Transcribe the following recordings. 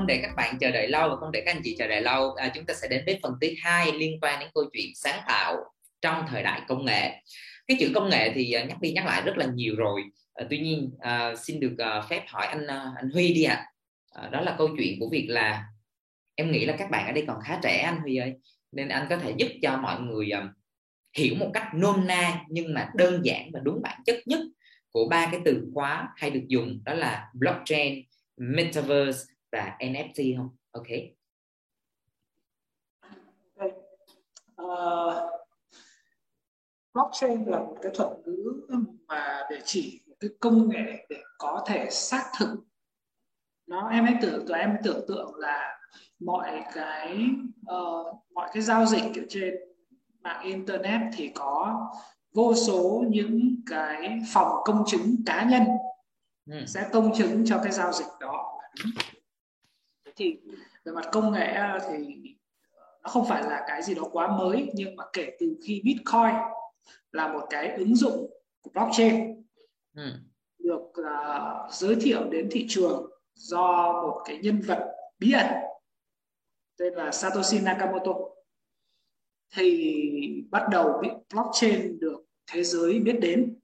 không để các bạn chờ đợi lâu và không để các anh chị chờ đợi lâu. À, chúng ta sẽ đến với phần thứ hai liên quan đến câu chuyện sáng tạo trong thời đại công nghệ. Cái chữ công nghệ thì à, nhắc đi nhắc lại rất là nhiều rồi. À, tuy nhiên à, xin được à, phép hỏi anh à, anh Huy đi ạ. À. à, đó là câu chuyện của việc là em nghĩ là các bạn ở đây còn khá trẻ anh Huy ơi nên anh có thể giúp cho mọi người à, hiểu một cách nôm na nhưng mà đơn giản và đúng bản chất nhất của ba cái từ khóa hay được dùng đó là blockchain, metaverse và NFT không? Ok. okay. Uh, blockchain là một cái thuật ngữ mà để chỉ một cái công nghệ để có thể xác thực nó em hãy tưởng tụi em tưởng tượng là mọi cái uh, mọi cái giao dịch ở trên mạng internet thì có vô số những cái phòng công chứng cá nhân ừ. sẽ công chứng cho cái giao dịch đó thì về mặt công nghệ thì nó không phải là cái gì đó quá mới nhưng mà kể từ khi Bitcoin là một cái ứng dụng của blockchain ừ. được uh, giới thiệu đến thị trường do một cái nhân vật bí ẩn tên là Satoshi Nakamoto thì bắt đầu bị blockchain được thế giới biết đến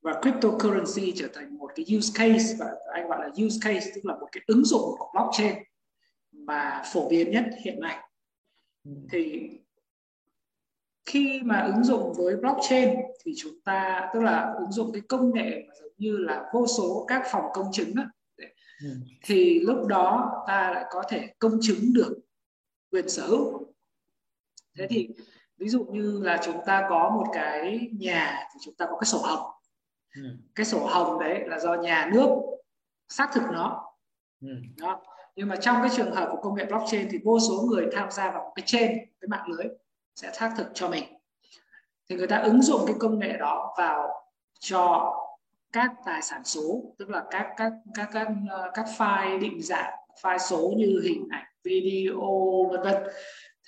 và cryptocurrency trở thành cái use case và anh gọi là use case tức là một cái ứng dụng của blockchain mà phổ biến nhất hiện nay. Thì khi mà ứng dụng với blockchain thì chúng ta tức là ứng dụng cái công nghệ giống như là vô số các phòng công chứng đó, thì lúc đó ta lại có thể công chứng được quyền sở hữu. Thế thì ví dụ như là chúng ta có một cái nhà thì chúng ta có cái sổ hồng ừ. cái sổ hồng đấy là do nhà nước xác thực nó ừ. đó nhưng mà trong cái trường hợp của công nghệ blockchain thì vô số người tham gia vào cái chain cái mạng lưới sẽ xác thực cho mình thì người ta ứng dụng cái công nghệ đó vào cho các tài sản số tức là các các các các các file định dạng file số như hình ảnh video vân vân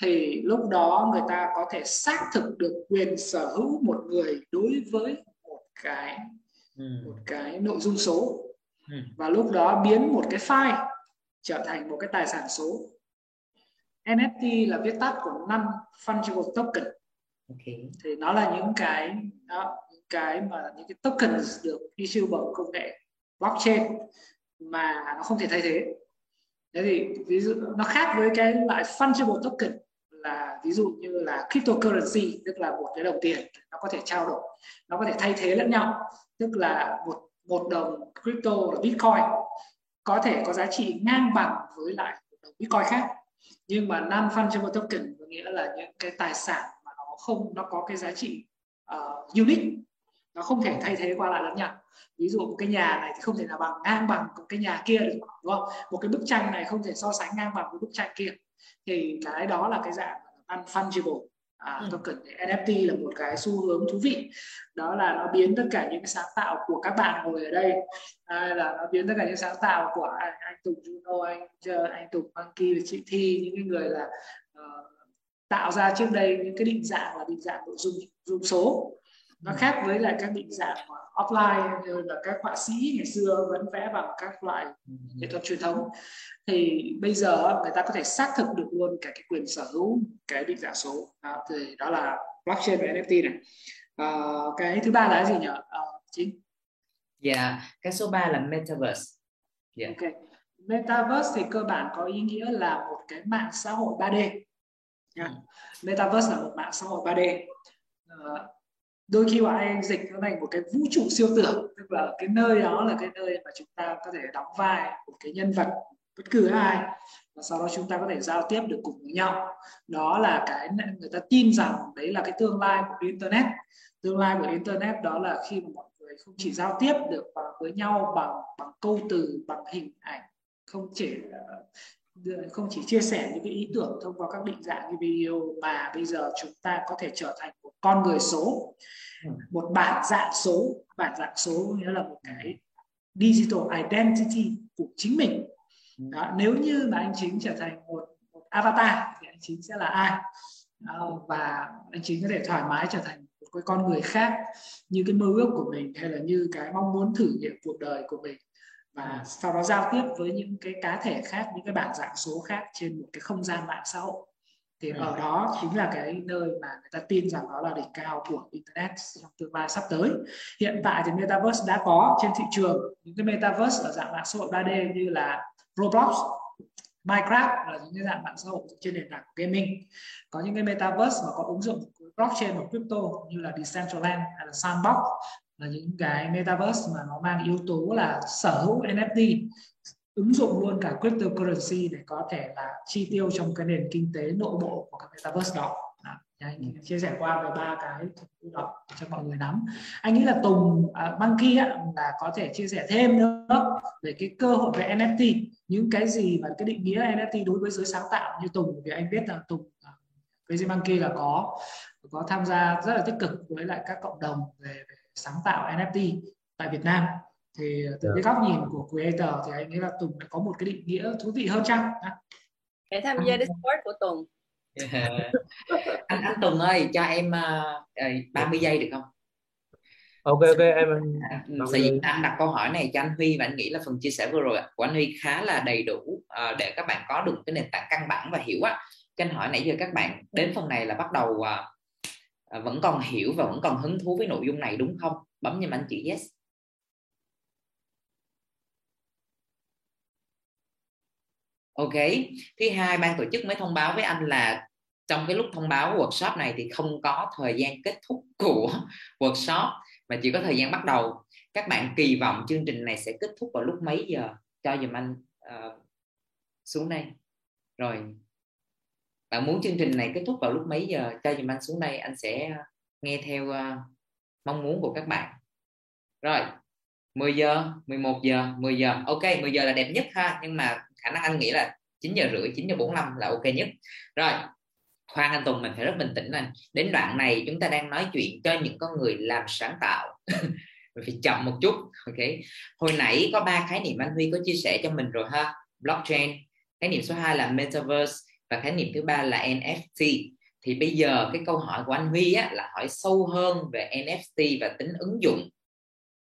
thì lúc đó người ta có thể xác thực được quyền sở hữu một người đối với cái ừ. một cái nội dung số ừ. và lúc đó biến một cái file trở thành một cái tài sản số NFT là viết tắt của non fungible token okay. thì nó là những cái đó, những cái mà những cái token được issue bằng công nghệ blockchain mà nó không thể thay thế thế thì ví dụ nó khác với cái loại fungible token là ví dụ như là cryptocurrency tức là một cái đồng tiền nó có thể trao đổi nó có thể thay thế lẫn nhau. Tức là một một đồng crypto là bitcoin có thể có giá trị ngang bằng với lại một đồng bitcoin khác. Nhưng mà non fungible token có nghĩa là những cái tài sản mà nó không nó có cái giá trị uh, unique nó không thể thay thế qua lại lẫn nhau. Ví dụ một cái nhà này thì không thể là bằng ngang bằng một cái nhà kia được đúng không? Một cái bức tranh này không thể so sánh ngang bằng với bức tranh kia thì cái đó là cái dạng non fungible à, ừ. token NFT là một cái xu hướng thú vị. Đó là nó biến tất cả những cái sáng tạo của các bạn ngồi ở đây. À, là nó biến tất cả những sáng tạo của anh, anh Tùng Juno anh anh Tùng Monkey và chị Thi những cái người là uh, tạo ra trước đây những cái định dạng là định dạng nội dung dung số nó khác với lại các định dạng offline như là các họa sĩ ngày xưa vẫn vẽ bằng các loại ừ. nghệ thuật truyền thống thì bây giờ người ta có thể xác thực được luôn cả cái quyền sở hữu cái định dạng số đó, thì đó là blockchain và NFT này à, cái thứ ba là gì nhỉ à, chính Dạ, yeah, cái số 3 là metaverse. Yeah. Ok. Metaverse thì cơ bản có ý nghĩa là một cái mạng xã hội 3D. Yeah. Ừ. Metaverse là một mạng xã hội 3D. Uh, ờ, đôi khi bọn anh dịch nó thành một cái vũ trụ siêu tưởng, tức là cái nơi đó là cái nơi mà chúng ta có thể đóng vai một cái nhân vật bất cứ ai, và sau đó chúng ta có thể giao tiếp được cùng với nhau. Đó là cái người ta tin rằng đấy là cái tương lai của internet. Tương lai của internet đó là khi mà mọi người không chỉ giao tiếp được với nhau bằng bằng câu từ, bằng hình ảnh, không chỉ không chỉ chia sẻ những cái ý tưởng thông qua các định dạng như video mà bây giờ chúng ta có thể trở thành một con người số ừ. một bản dạng số bản dạng số nghĩa là một cái digital identity của chính mình ừ. đó, nếu như mà anh chính trở thành một, một avatar thì anh chính sẽ là ai đó, và anh chính có thể thoải mái trở thành một cái con người khác như cái mơ ước của mình hay là như cái mong muốn thử nghiệm cuộc đời của mình và sau đó giao tiếp với những cái cá thể khác những cái bản dạng số khác trên một cái không gian mạng xã hội. Thì ừ. ở đó chính là cái nơi mà người ta tin rằng đó là đỉnh cao của internet trong tương lai sắp tới. Hiện tại thì metaverse đã có trên thị trường những cái metaverse ở dạng mạng xã hội 3D như là Roblox Minecraft là những cái dạng mạng xã hội trên nền tảng gaming. Có những cái metaverse mà có ứng dụng blockchain và crypto như là Decentraland hay là Sandbox là những cái metaverse mà nó mang yếu tố là sở hữu NFT ứng dụng luôn cả cryptocurrency để có thể là chi tiêu trong cái nền kinh tế nội bộ của các metaverse đó. Anh chia sẻ qua về ba cái đó cho mọi người nắm. Anh nghĩ là Tùng uh, Monkey á, là có thể chia sẻ thêm nữa về cái cơ hội về NFT những cái gì và cái định nghĩa NFT đối với giới sáng tạo như Tùng vì anh biết là Tùng uh, Crazy Monkey là có có tham gia rất là tích cực với lại các cộng đồng về, về sáng tạo NFT tại Việt Nam thì từ yeah. cái góc nhìn của creator thì anh nghĩ là Tùng đã có một cái định nghĩa thú vị hơn chăng? Hãy tham gia Discord của Tùng. Anh anh Tùng ơi cho em uh, 30 giây được không? Ok ok em Tại vì anh đặt câu hỏi này cho anh Huy và anh nghĩ là phần chia sẻ vừa rồi của anh Huy khá là đầy đủ uh, để các bạn có được cái nền tảng căn bản và hiểu á. Cho anh hỏi nãy giờ các bạn đến phần này là bắt đầu uh, Ờ, vẫn còn hiểu và vẫn còn hứng thú với nội dung này đúng không? Bấm giùm anh chữ yes. ok thứ hai ban tổ chức mới thông báo với anh là trong cái lúc thông báo workshop này thì không có thời gian kết thúc của workshop mà chỉ có thời gian bắt đầu các bạn kỳ vọng chương trình này sẽ kết thúc vào lúc mấy giờ cho dùm anh uh, xuống đây rồi bạn muốn chương trình này kết thúc vào lúc mấy giờ? Cho dùm anh xuống đây, anh sẽ nghe theo ờ, mong muốn của các bạn. Rồi 10 giờ 11 giờ 10 giờ. Ok 10 giờ là đẹp nhất ha, nhưng mà khả năng anh nghĩ là 9 giờ rưỡi 9 giờ 45 là ok nhất. Rồi khoan anh Tùng, mình phải rất bình tĩnh anh đến đoạn này chúng ta đang nói chuyện cho những con người làm sáng tạo. Mình phải chậm một chút, ok? Hồi nãy có ba khái niệm anh Huy có chia sẻ cho mình rồi ha. Blockchain. Khái niệm số 2 là metaverse và khái niệm thứ ba là NFT thì bây giờ cái câu hỏi của anh Huy á, là hỏi sâu hơn về NFT và tính ứng dụng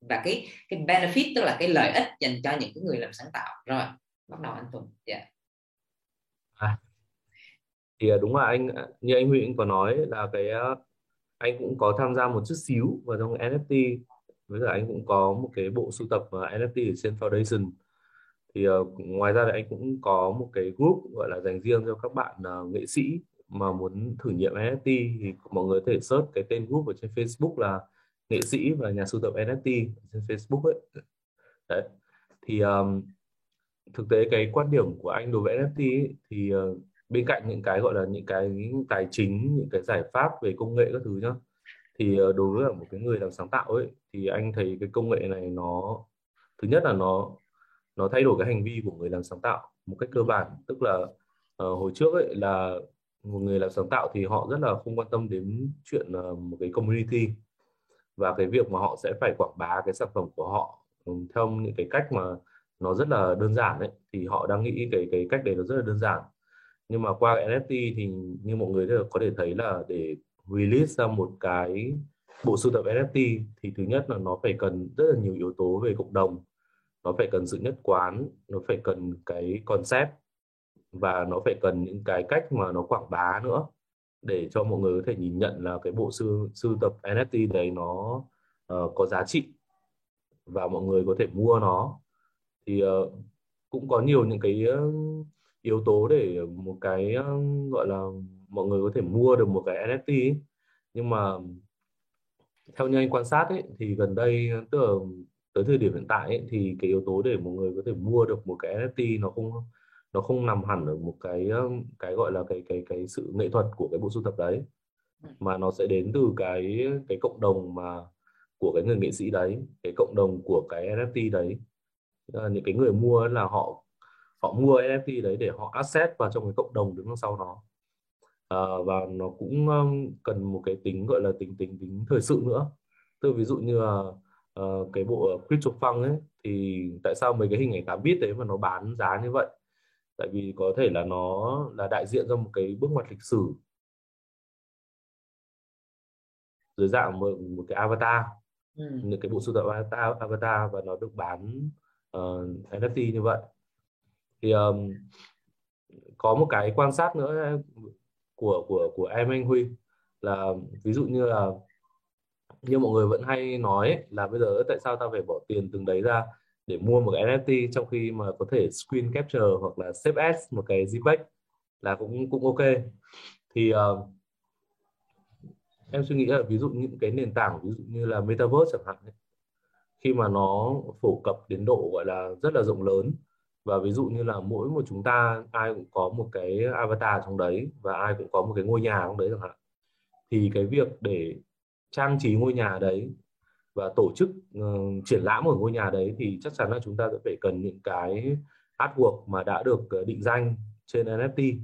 và cái cái benefit tức là cái lợi ích dành cho những cái người làm sáng tạo. Rồi bắt đầu anh Tùng. Dạ. Yeah. à, thì à, đúng là anh à, như anh Huy cũng có nói là cái à, anh cũng có tham gia một chút xíu vào trong NFT với cả anh cũng có một cái bộ sưu tập NFT ở trên Foundation thì uh, ngoài ra thì anh cũng có một cái group gọi là dành riêng cho các bạn uh, nghệ sĩ mà muốn thử nghiệm NFT thì mọi người có thể search cái tên group ở trên Facebook là nghệ sĩ và nhà sưu tập NFT trên Facebook ấy. Đấy. Thì um, thực tế cái quan điểm của anh đối với NFT ấy, thì uh, bên cạnh những cái gọi là những cái tài chính những cái giải pháp về công nghệ các thứ nhá thì uh, đối với một cái người làm sáng tạo ấy thì anh thấy cái công nghệ này nó thứ nhất là nó nó thay đổi cái hành vi của người làm sáng tạo một cách cơ bản. Tức là uh, hồi trước ấy là một người làm sáng tạo thì họ rất là không quan tâm đến chuyện uh, một cái community và cái việc mà họ sẽ phải quảng bá cái sản phẩm của họ ừ, theo những cái cách mà nó rất là đơn giản đấy thì họ đang nghĩ cái cái cách đấy nó rất là đơn giản. Nhưng mà qua cái NFT thì như mọi người có thể thấy là để release ra một cái bộ sưu tập NFT thì thứ nhất là nó phải cần rất là nhiều yếu tố về cộng đồng nó phải cần sự nhất quán nó phải cần cái concept và nó phải cần những cái cách mà nó quảng bá nữa để cho mọi người có thể nhìn nhận là cái bộ sưu sưu tập NFT đấy nó uh, có giá trị và mọi người có thể mua nó thì uh, cũng có nhiều những cái uh, yếu tố để một cái uh, gọi là mọi người có thể mua được một cái NFT ấy. nhưng mà theo như anh quan sát ấy thì gần đây tức là tới thời điểm hiện tại ấy, thì cái yếu tố để mọi người có thể mua được một cái NFT nó không nó không nằm hẳn ở một cái cái gọi là cái cái cái sự nghệ thuật của cái bộ sưu tập đấy ừ. mà nó sẽ đến từ cái cái cộng đồng mà của cái người nghệ sĩ đấy cái cộng đồng của cái NFT đấy. À, những cái người mua là họ họ mua NFT đấy để họ access vào trong cái cộng đồng đứng sau nó. À, và nó cũng cần một cái tính gọi là tính tính tính thời sự nữa. Tức ví dụ như là uh, cái bộ CryptoPunk ấy thì tại sao mấy cái hình ảnh 8 bit đấy mà nó bán giá như vậy? Tại vì có thể là nó là đại diện cho một cái bước ngoặt lịch sử. Dưới dạng một, một cái avatar. Ừ. những cái bộ sưu tập avatar, avatar và nó được bán uh, NFT như vậy. Thì um, có một cái quan sát nữa của của của em anh Huy là ví dụ như là như mọi người vẫn hay nói ấy, là bây giờ tại sao ta phải bỏ tiền từng đấy ra để mua một cái NFT trong khi mà có thể screen capture hoặc là save as một cái JPEG là cũng cũng ok. Thì uh, em suy nghĩ là ví dụ những cái nền tảng ví dụ như là metaverse chẳng hạn ấy, khi mà nó phổ cập đến độ gọi là rất là rộng lớn và ví dụ như là mỗi một chúng ta ai cũng có một cái avatar trong đấy và ai cũng có một cái ngôi nhà trong đấy chẳng hạn thì cái việc để trang trí ngôi nhà đấy và tổ chức uh, triển lãm ở ngôi nhà đấy thì chắc chắn là chúng ta sẽ phải cần những cái artwork mà đã được uh, định danh trên NFT uh,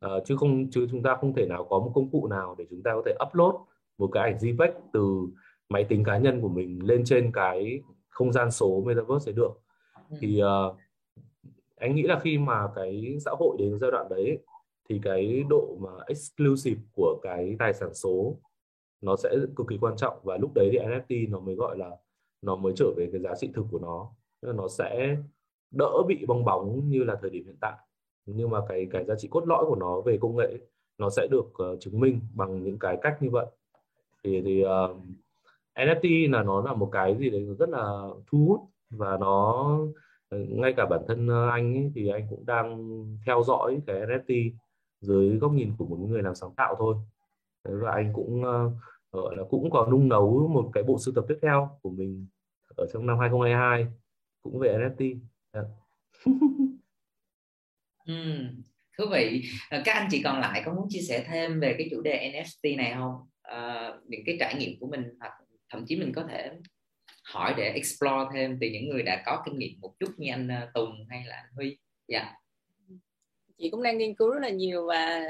ờ, chứ không chứ chúng ta không thể nào có một công cụ nào để chúng ta có thể upload một cái ảnh JPEG từ máy tính cá nhân của mình lên trên cái không gian số metaverse đấy được ừ. thì uh, anh nghĩ là khi mà cái xã hội đến giai đoạn đấy thì cái độ mà exclusive của cái tài sản số nó sẽ cực kỳ quan trọng và lúc đấy thì NFT nó mới gọi là nó mới trở về cái giá trị thực của nó. Nó sẽ đỡ bị bong bóng như là thời điểm hiện tại. Nhưng mà cái cái giá trị cốt lõi của nó về công nghệ nó sẽ được uh, chứng minh bằng những cái cách như vậy. Thì thì ờ, uh, NFT là nó là một cái gì đấy rất là thu hút và nó ờ, ngay cả bản thân anh ấy, thì anh cũng đang theo dõi cái NFT dưới góc nhìn của một người làm sáng tạo thôi và anh cũng uh, gọi là cũng có nung nấu một cái bộ sưu tập tiếp theo của mình ở trong năm 2022 cũng về NFT yeah. ừ, thú vị ờ, các anh chị còn lại có muốn chia sẻ thêm về cái chủ đề NFT này không à, những cái trải nghiệm của mình hoặc thậm chí mình có thể hỏi để explore thêm từ những người đã có kinh nghiệm một chút như anh Tùng hay là anh Huy dạ yeah. chị cũng đang nghiên cứu rất là nhiều và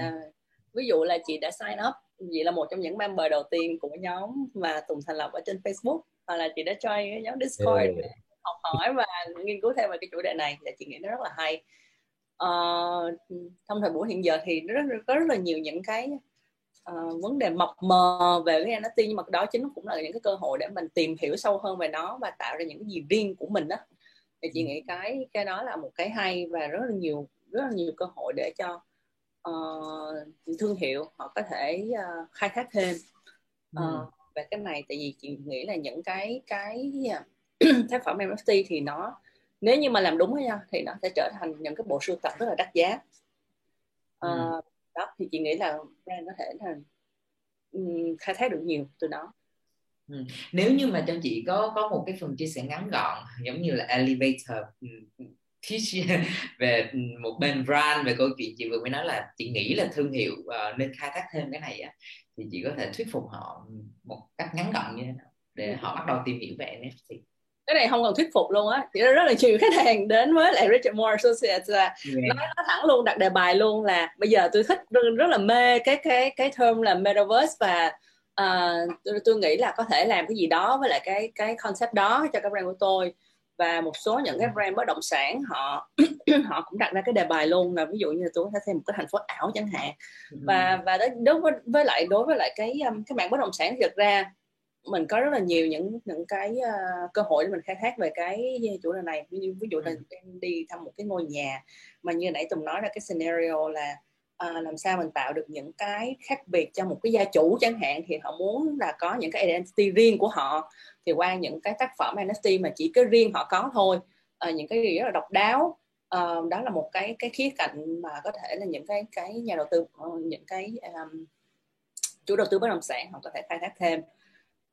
ví dụ là chị đã sign up chị là một trong những member đầu tiên của nhóm mà Tùng thành lập ở trên Facebook. Hoặc là chị đã join cái nhóm Discord yeah. để học hỏi và nghiên cứu thêm về cái chủ đề này. Và chị nghĩ nó rất là hay. Uh, trong thời buổi hiện giờ thì rất, có rất là nhiều những cái uh, vấn đề mập mờ về cái NFT. Nhưng mà đó chính cũng là những cái cơ hội để mình tìm hiểu sâu hơn về nó và tạo ra những cái gì riêng của mình đó thì chị nghĩ cái cái đó là một cái hay và rất là nhiều rất là nhiều cơ hội để cho uh, thương hiệu họ có thể uh, khai thác thêm uh, ừ. về cái này tại vì chị nghĩ là những cái cái tác phẩm NFT thì nó nếu như mà làm đúng nha thì nó sẽ trở thành những cái bộ sưu tập rất là đắt giá uh, ừ đó thì chị nghĩ là brand có thể là um, khai thác được nhiều từ đó Ừ. nếu như mà cho chị có có một cái phần chia sẻ ngắn gọn giống như là elevator về một bên brand về câu chuyện chị vừa mới nói là chị nghĩ là thương hiệu uh, nên khai thác thêm cái này á thì chị có thể thuyết phục họ một cách ngắn gọn như thế nào để họ bắt đầu tìm hiểu về NFT cái này không cần thuyết phục luôn á chỉ rất là nhiều khách hàng đến với lại Richard Moore Associates là yeah. nói nó thẳng luôn đặt đề bài luôn là bây giờ tôi thích rất, rất là mê cái cái cái term là metaverse và uh, tôi, tôi nghĩ là có thể làm cái gì đó với lại cái cái concept đó cho cái brand của tôi và một số những cái brand bất động sản họ họ cũng đặt ra cái đề bài luôn là ví dụ như là tôi có thể thêm một cái thành phố ảo chẳng hạn. Và và đối với với lại đối với lại cái um, cái mạng bất động sản thì thật ra mình có rất là nhiều những những cái uh, cơ hội để mình khai thác về cái chủ đề này. Ví dụ, ví dụ là ừ. em đi thăm một cái ngôi nhà mà như nãy tùng nói là cái scenario là uh, làm sao mình tạo được những cái khác biệt cho một cái gia chủ chẳng hạn thì họ muốn là có những cái identity riêng của họ thì qua những cái tác phẩm NFT mà chỉ cái riêng họ có thôi uh, những cái gì rất là độc đáo. Uh, đó là một cái cái khía cạnh mà có thể là những cái cái nhà đầu tư uh, những cái um, chủ đầu tư bất động sản họ có thể khai thác thêm.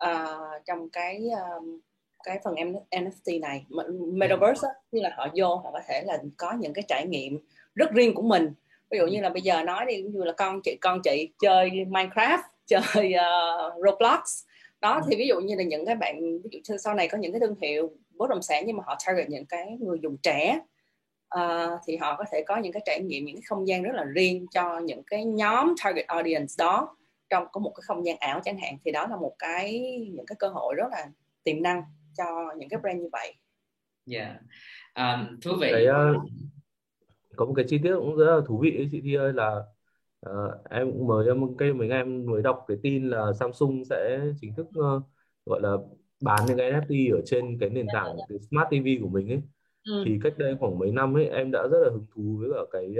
Uh, trong cái um, cái phần NFT này metaverse á, như là họ vô họ có thể là có những cái trải nghiệm rất riêng của mình. Ví dụ như là bây giờ nói đi như là con chị con chị chơi Minecraft chơi uh, Roblox đó thì ví dụ như là những cái bạn ví dụ sau này có những cái thương hiệu bất động sản nhưng mà họ target những cái người dùng trẻ uh, thì họ có thể có những cái trải nghiệm những cái không gian rất là riêng cho những cái nhóm target audience đó trong có một cái không gian ảo chẳng hạn thì đó là một cái những cái cơ hội rất là tiềm năng cho những cái brand như vậy. Yeah. Um, thú vị. Cái, uh, có một cái chi tiết cũng rất là thú vị ấy, chị Thi ơi là uh, em cũng mới em cái mấy em mới đọc cái tin là Samsung sẽ chính thức uh, gọi là bán những cái NFT ở trên cái nền Dạ, tảng dạ. cái Smart TV của mình ấy ừ. thì cách đây khoảng mấy năm ấy em đã rất là hứng thú với cả cái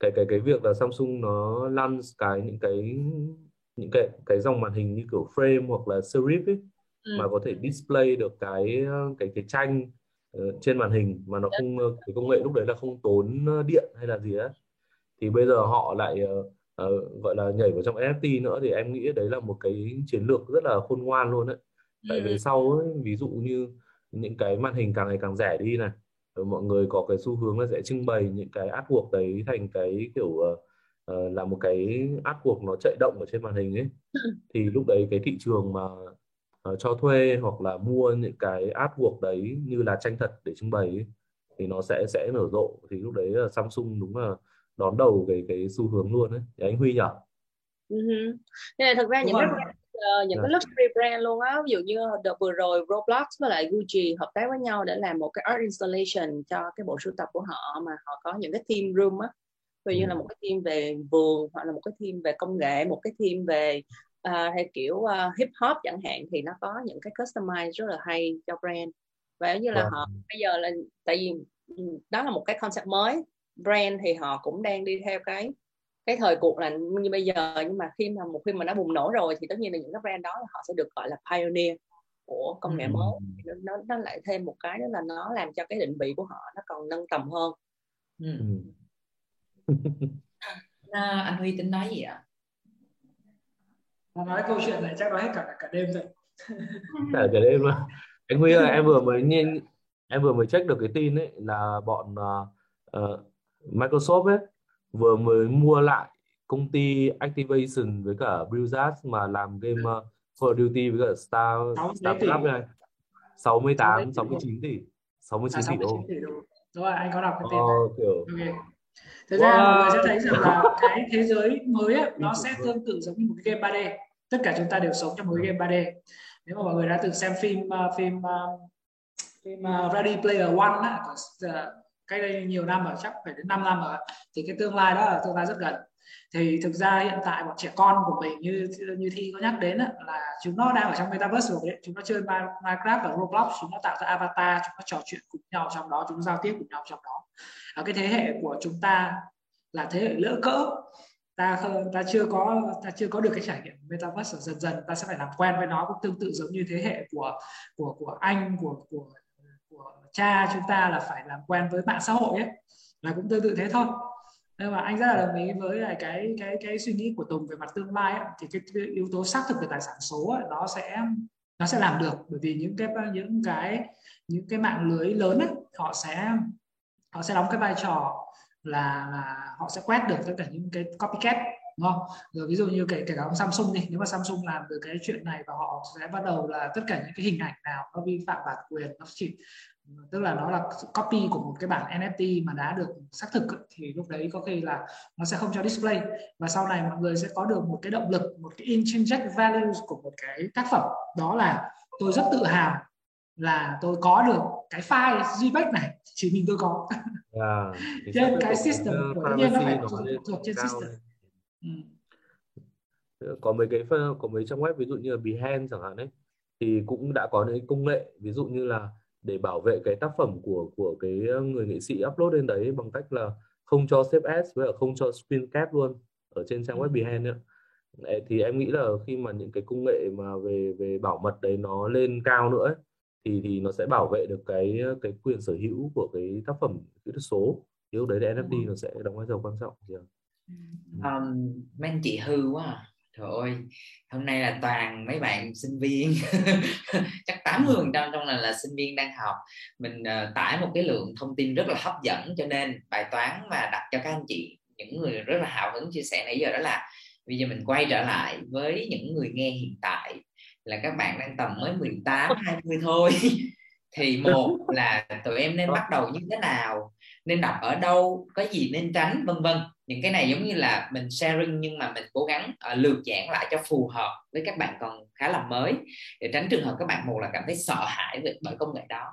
cái cái cái việc là Samsung nó launch cái những cái những cái cái dòng màn hình như kiểu frame hoặc là serif ấy Ừ. mà có thể display được cái cái cái tranh ờ, trên màn hình mà nó Dạ. không ờ, cái công nghệ lúc đấy là không tốn ờ, điện hay là gì á thì bây giờ họ lại ờ, gọi là nhảy vào trong NFT nữa thì em nghĩ đấy là một cái chiến lược rất là khôn ngoan luôn đấy. Tại Ừ. về sau ấy, ví dụ như những cái màn hình càng ngày càng rẻ đi này rồi mọi người có cái xu hướng là sẽ trưng bày những cái artwork đấy thành cái kiểu ờ, là một cái artwork nó chạy động ở trên màn hình ấy. Thì lúc đấy cái thị trường mà ờ, cho thuê hoặc là mua những cái artwork đấy như là tranh thật để trưng bày ấy, thì nó sẽ sẽ nở rộ. Thì lúc đấy là Samsung đúng là đón đầu cái cái xu hướng luôn đấy thì anh Huy nhỉ Ừ. Nên là thực ra đúng những rồi cái ờ, những Dạ. cái luxury brand luôn á ví dụ như đợt vừa rồi Roblox với lại Gucci hợp tác với nhau để làm một cái art installation cho cái bộ sưu tập của họ mà họ có những cái theme room á ví dụ như Ừ. là một cái theme về vườn hoặc là một cái theme về công nghệ một cái theme về uh, hay kiểu ờ, hip hop chẳng hạn thì nó có những cái customize rất là hay cho brand và giống như là Vâng. họ bây giờ là tại vì ừ, đó là một cái concept mới brand thì họ cũng đang đi theo cái cái thời cuộc là như bây giờ nhưng mà khi mà một khi mà nó bùng nổ rồi thì tất nhiên là những cái brand đó họ sẽ được gọi là pioneer của công nghệ Ừ. mới nó, nó nó lại thêm một cái đó là nó làm cho cái định vị của họ nó còn nâng tầm hơn ừ. Ừ. À, anh Huy tính nói gì ạ Mà nói câu chuyện này chắc nói hết cả cả đêm rồi Cả cái đêm mà anh Huy ơi em vừa mới nhìn em vừa mới check được cái tin ấy là bọn ờ, Microsoft ấy vừa mới mua lại công ty Activation với cả Blizzard mà làm game uh, Call of Duty với cả Star Starcraft này. 68 sáu mấy tỷ 69 tỷ. 69 à tỷ đô. 69 tỷ đô. Đúng rồi anh có đọc cái Ờ, tin này. kiểu Ok. Thực ra mọi người sẽ thấy rằng là cái thế giới mới á, nó sẽ tương tự giống như một cái game 3D. Tất cả chúng ta đều sống trong một cái game 3D. Nếu mà mọi người đã từng xem phim uh, phim uh, phim uh, Ready Player One á, của, cách đây nhiều năm ở chắc phải đến 5 năm rồi, thì cái tương lai đó là tương lai rất gần. Thì thực ra hiện tại bọn trẻ con của mình như như thi có nhắc đến là chúng nó đang ở trong metaverse rồi đấy. Chúng nó chơi Minecraft và Roblox, chúng nó tạo ra avatar, chúng nó trò chuyện cùng nhau trong đó, chúng nó giao tiếp cùng nhau trong đó. Ở cái thế hệ của chúng ta là thế hệ lỡ cỡ ta không- ta chưa có ta chưa có được cái trải nghiệm metaverse dần dần ta sẽ phải làm quen với nó cũng tương tự giống như thế hệ của của của anh của của cha chúng ta là phải làm quen với mạng xã hội ấy là cũng tương tự thế thôi. Nhưng mà anh rất là đồng ý với lại cái cái cái suy nghĩ của Tùng về mặt tương lai ấy, thì cái, cái yếu tố xác thực về tài sản số ấy, nó sẽ nó sẽ làm được. Bởi vì những cái những cái những cái mạng lưới lớn ấy, họ sẽ họ sẽ đóng cái vai trò là là họ sẽ quét được tất cả những cái copycat đúng không rồi ví dụ như kể kể cả ông Samsung đi nếu mà Samsung làm được cái chuyện này và họ sẽ bắt đầu là tất cả những cái hình ảnh nào nó vi phạm bản quyền nó chỉ tức là nó là copy của một cái bản NFT mà đã được xác thực thì lúc đấy có khi là nó sẽ không cho display và sau này mọi người sẽ có được một cái động lực một cái intrinsic values của một cái tác phẩm đó là tôi rất tự hào là tôi có được cái file JPEG này chỉ mình tôi có Yeah. Thì trên cái system uh, tất nhiên nó phải thuộc, trên system. Có mấy cái có mấy trang web ví dụ như là Behance chẳng hạn ấy thì cũng đã có những công nghệ ví dụ như là để bảo vệ cái tác phẩm của của cái người nghệ sĩ upload lên đấy bằng cách là không cho save as với cả không cho screen cap luôn ở trên trang web Ừ. Behance ấy. Đấy, thì em nghĩ là khi mà những cái công nghệ mà về về bảo mật đấy nó lên cao nữa ấy, thì thì nó sẽ bảo vệ được cái cái quyền sở hữu của cái tác phẩm kỹ thuật số thì lúc đấy là NFT nó sẽ đóng vai trò quan trọng Dạ. Um, mấy anh chị hư quá à. trời ơi hôm nay là toàn mấy bạn sinh viên. Chắc 80 phần trăm trong này là sinh viên đang học. Mình ờ, tải một cái lượng thông tin rất là hấp dẫn cho nên bài toán mà đặt cho các anh chị những người rất là hào hứng chia sẻ nãy giờ đó là bây giờ mình quay trở lại với những người nghe hiện tại. Là các bạn đang tầm mới 18 20 thôi. Thì một là tụi em nên bắt đầu như thế nào? Nên đọc ở đâu? Có gì nên tránh? Vân vân những cái này giống như là mình sharing nhưng mà mình cố gắng uh, lược giảng lại cho phù hợp với các bạn còn khá là mới. Để tránh trường hợp các bạn một là cảm thấy sợ hãi về bởi công nghệ đó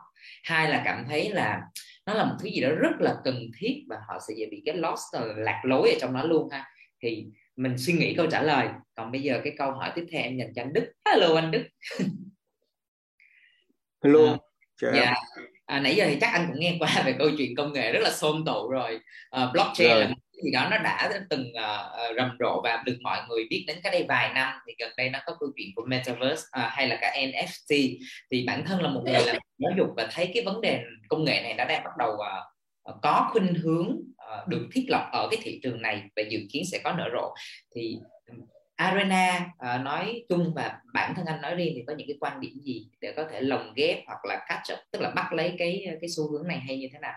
hai là cảm thấy là nó là một thứ gì đó rất là cần thiết và họ sẽ dễ bị cái lost ờ, lạc lối ở trong nó luôn ha. Thì mình suy nghĩ câu trả lời. Còn bây giờ cái câu hỏi tiếp theo em dành cho anh Đức. Hello anh Đức. Hello à, dạ. À, nãy giờ thì chắc anh cũng nghe qua về câu chuyện công nghệ rất là xôm tụ rồi. Uh, blockchain rồi. là gì đó nó đã từng uh, rầm rộ và được mọi người biết đến cái đây vài năm. Thì gần đây nó có câu chuyện của metaverse uh, hay là cả NFT thì bản thân là một người làm giáo dục và thấy cái vấn đề công nghệ này đã đang bắt đầu uh, có khuynh hướng uh, được thiết lập ở cái thị trường này và dự kiến sẽ có nở rộ. Thì Arena uh, nói chung và bản thân anh nói riêng thì có những cái quan điểm gì để có thể lồng ghép hoặc là catch up tức là bắt lấy cái cái xu hướng này hay như thế nào?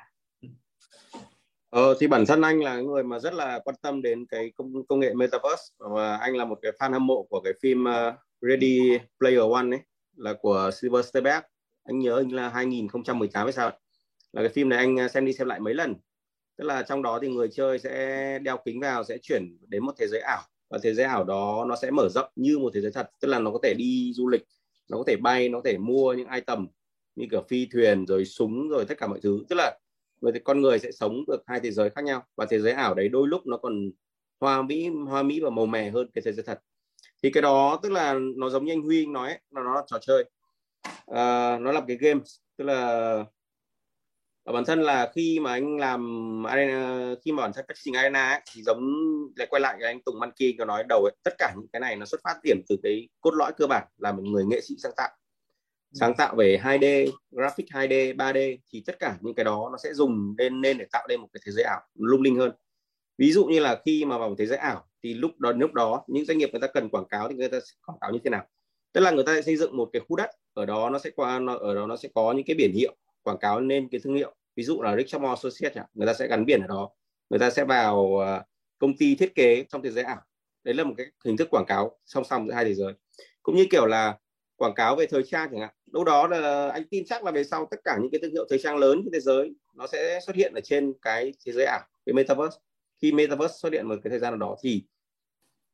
Ờ, thì bản thân anh là người mà rất là quan tâm đến cái công, công nghệ metaverse và anh là một cái fan hâm mộ của cái phim uh, Ready Player One ấy là của Silver Spielberg anh nhớ anh là 2018 hay sao là cái phim này anh ờ, xem đi xem lại mấy lần. Tức là trong đó thì người chơi sẽ đeo kính vào sẽ chuyển đến một thế giới ảo. Và thế giới ảo đó nó sẽ mở rộng như một thế giới thật. Tức là nó có thể đi du lịch nó có thể bay nó có thể mua những item như kiểu phi thuyền rồi súng rồi tất cả mọi thứ. Tức là người thì con người sẽ sống được hai thế giới khác nhau và thế giới ảo đấy đôi lúc nó còn hoa mỹ hoa mỹ và màu mè hơn cái thế giới thật. Thì cái đó tức là nó giống như anh Huy nói là nó là trò chơi. À, nó là cái game tức là ở bản thân là khi mà anh làm arena khi mà bản thân các chương trình arena ấy, thì giống lại quay lại cái anh Tùng Manki có nói đầu ấy, tất cả những cái này nó xuất phát điểm từ cái cốt lõi cơ bản là một người nghệ sĩ sáng tạo. Ừ. sáng tạo về 2D, graphic 2D, 3D thì tất cả những cái đó nó sẽ dùng lên nên để tạo nên một cái thế giới ảo lung linh hơn. Ví dụ như là khi mà vào một thế giới ảo thì lúc đó lúc đó những doanh nghiệp người ta cần quảng cáo thì người ta sẽ quảng cáo như thế nào? Tức là người ta sẽ xây dựng một cái khu đất ở đó nó sẽ qua nó, ở đó nó sẽ có những cái biển hiệu quảng cáo lên cái thương hiệu. Ví dụ là Richard Moore Associates người ta sẽ gắn biển ở đó. Người ta sẽ vào à, công ty thiết kế trong thế giới ảo. Đấy là một cái hình thức quảng cáo song song giữa hai thế giới. Cũng như kiểu là quảng cáo về thời trang chẳng hạn. Đâu đó là anh tin chắc là về sau tất cả những cái thương hiệu thời trang lớn trên thế giới nó sẽ xuất hiện ở trên cái thế giới ảo cái metaverse. Khi metaverse xuất hiện một cái thời gian nào đó thì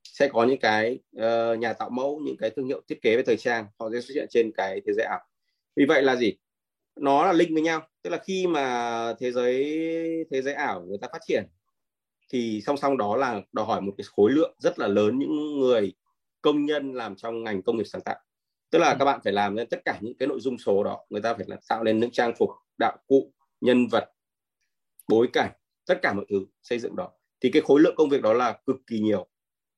sẽ có những cái uh, nhà tạo mẫu những cái thương hiệu thiết kế về thời trang họ sẽ xuất hiện trên cái thế giới ảo. Vì vậy là gì? Nó là link với nhau. Tức là khi mà thế giới thế giới ảo người ta phát triển thì song song đó là đòi hỏi một cái khối lượng rất là lớn những người công nhân làm trong ngành công nghiệp sáng tạo tức là ừ. các bạn phải làm nên tất cả những cái nội dung số đó. Người ta phải là tạo nên những trang phục đạo cụ nhân vật bối cảnh tất cả mọi thứ xây dựng đó. Thì cái khối lượng công việc đó là cực kỳ nhiều.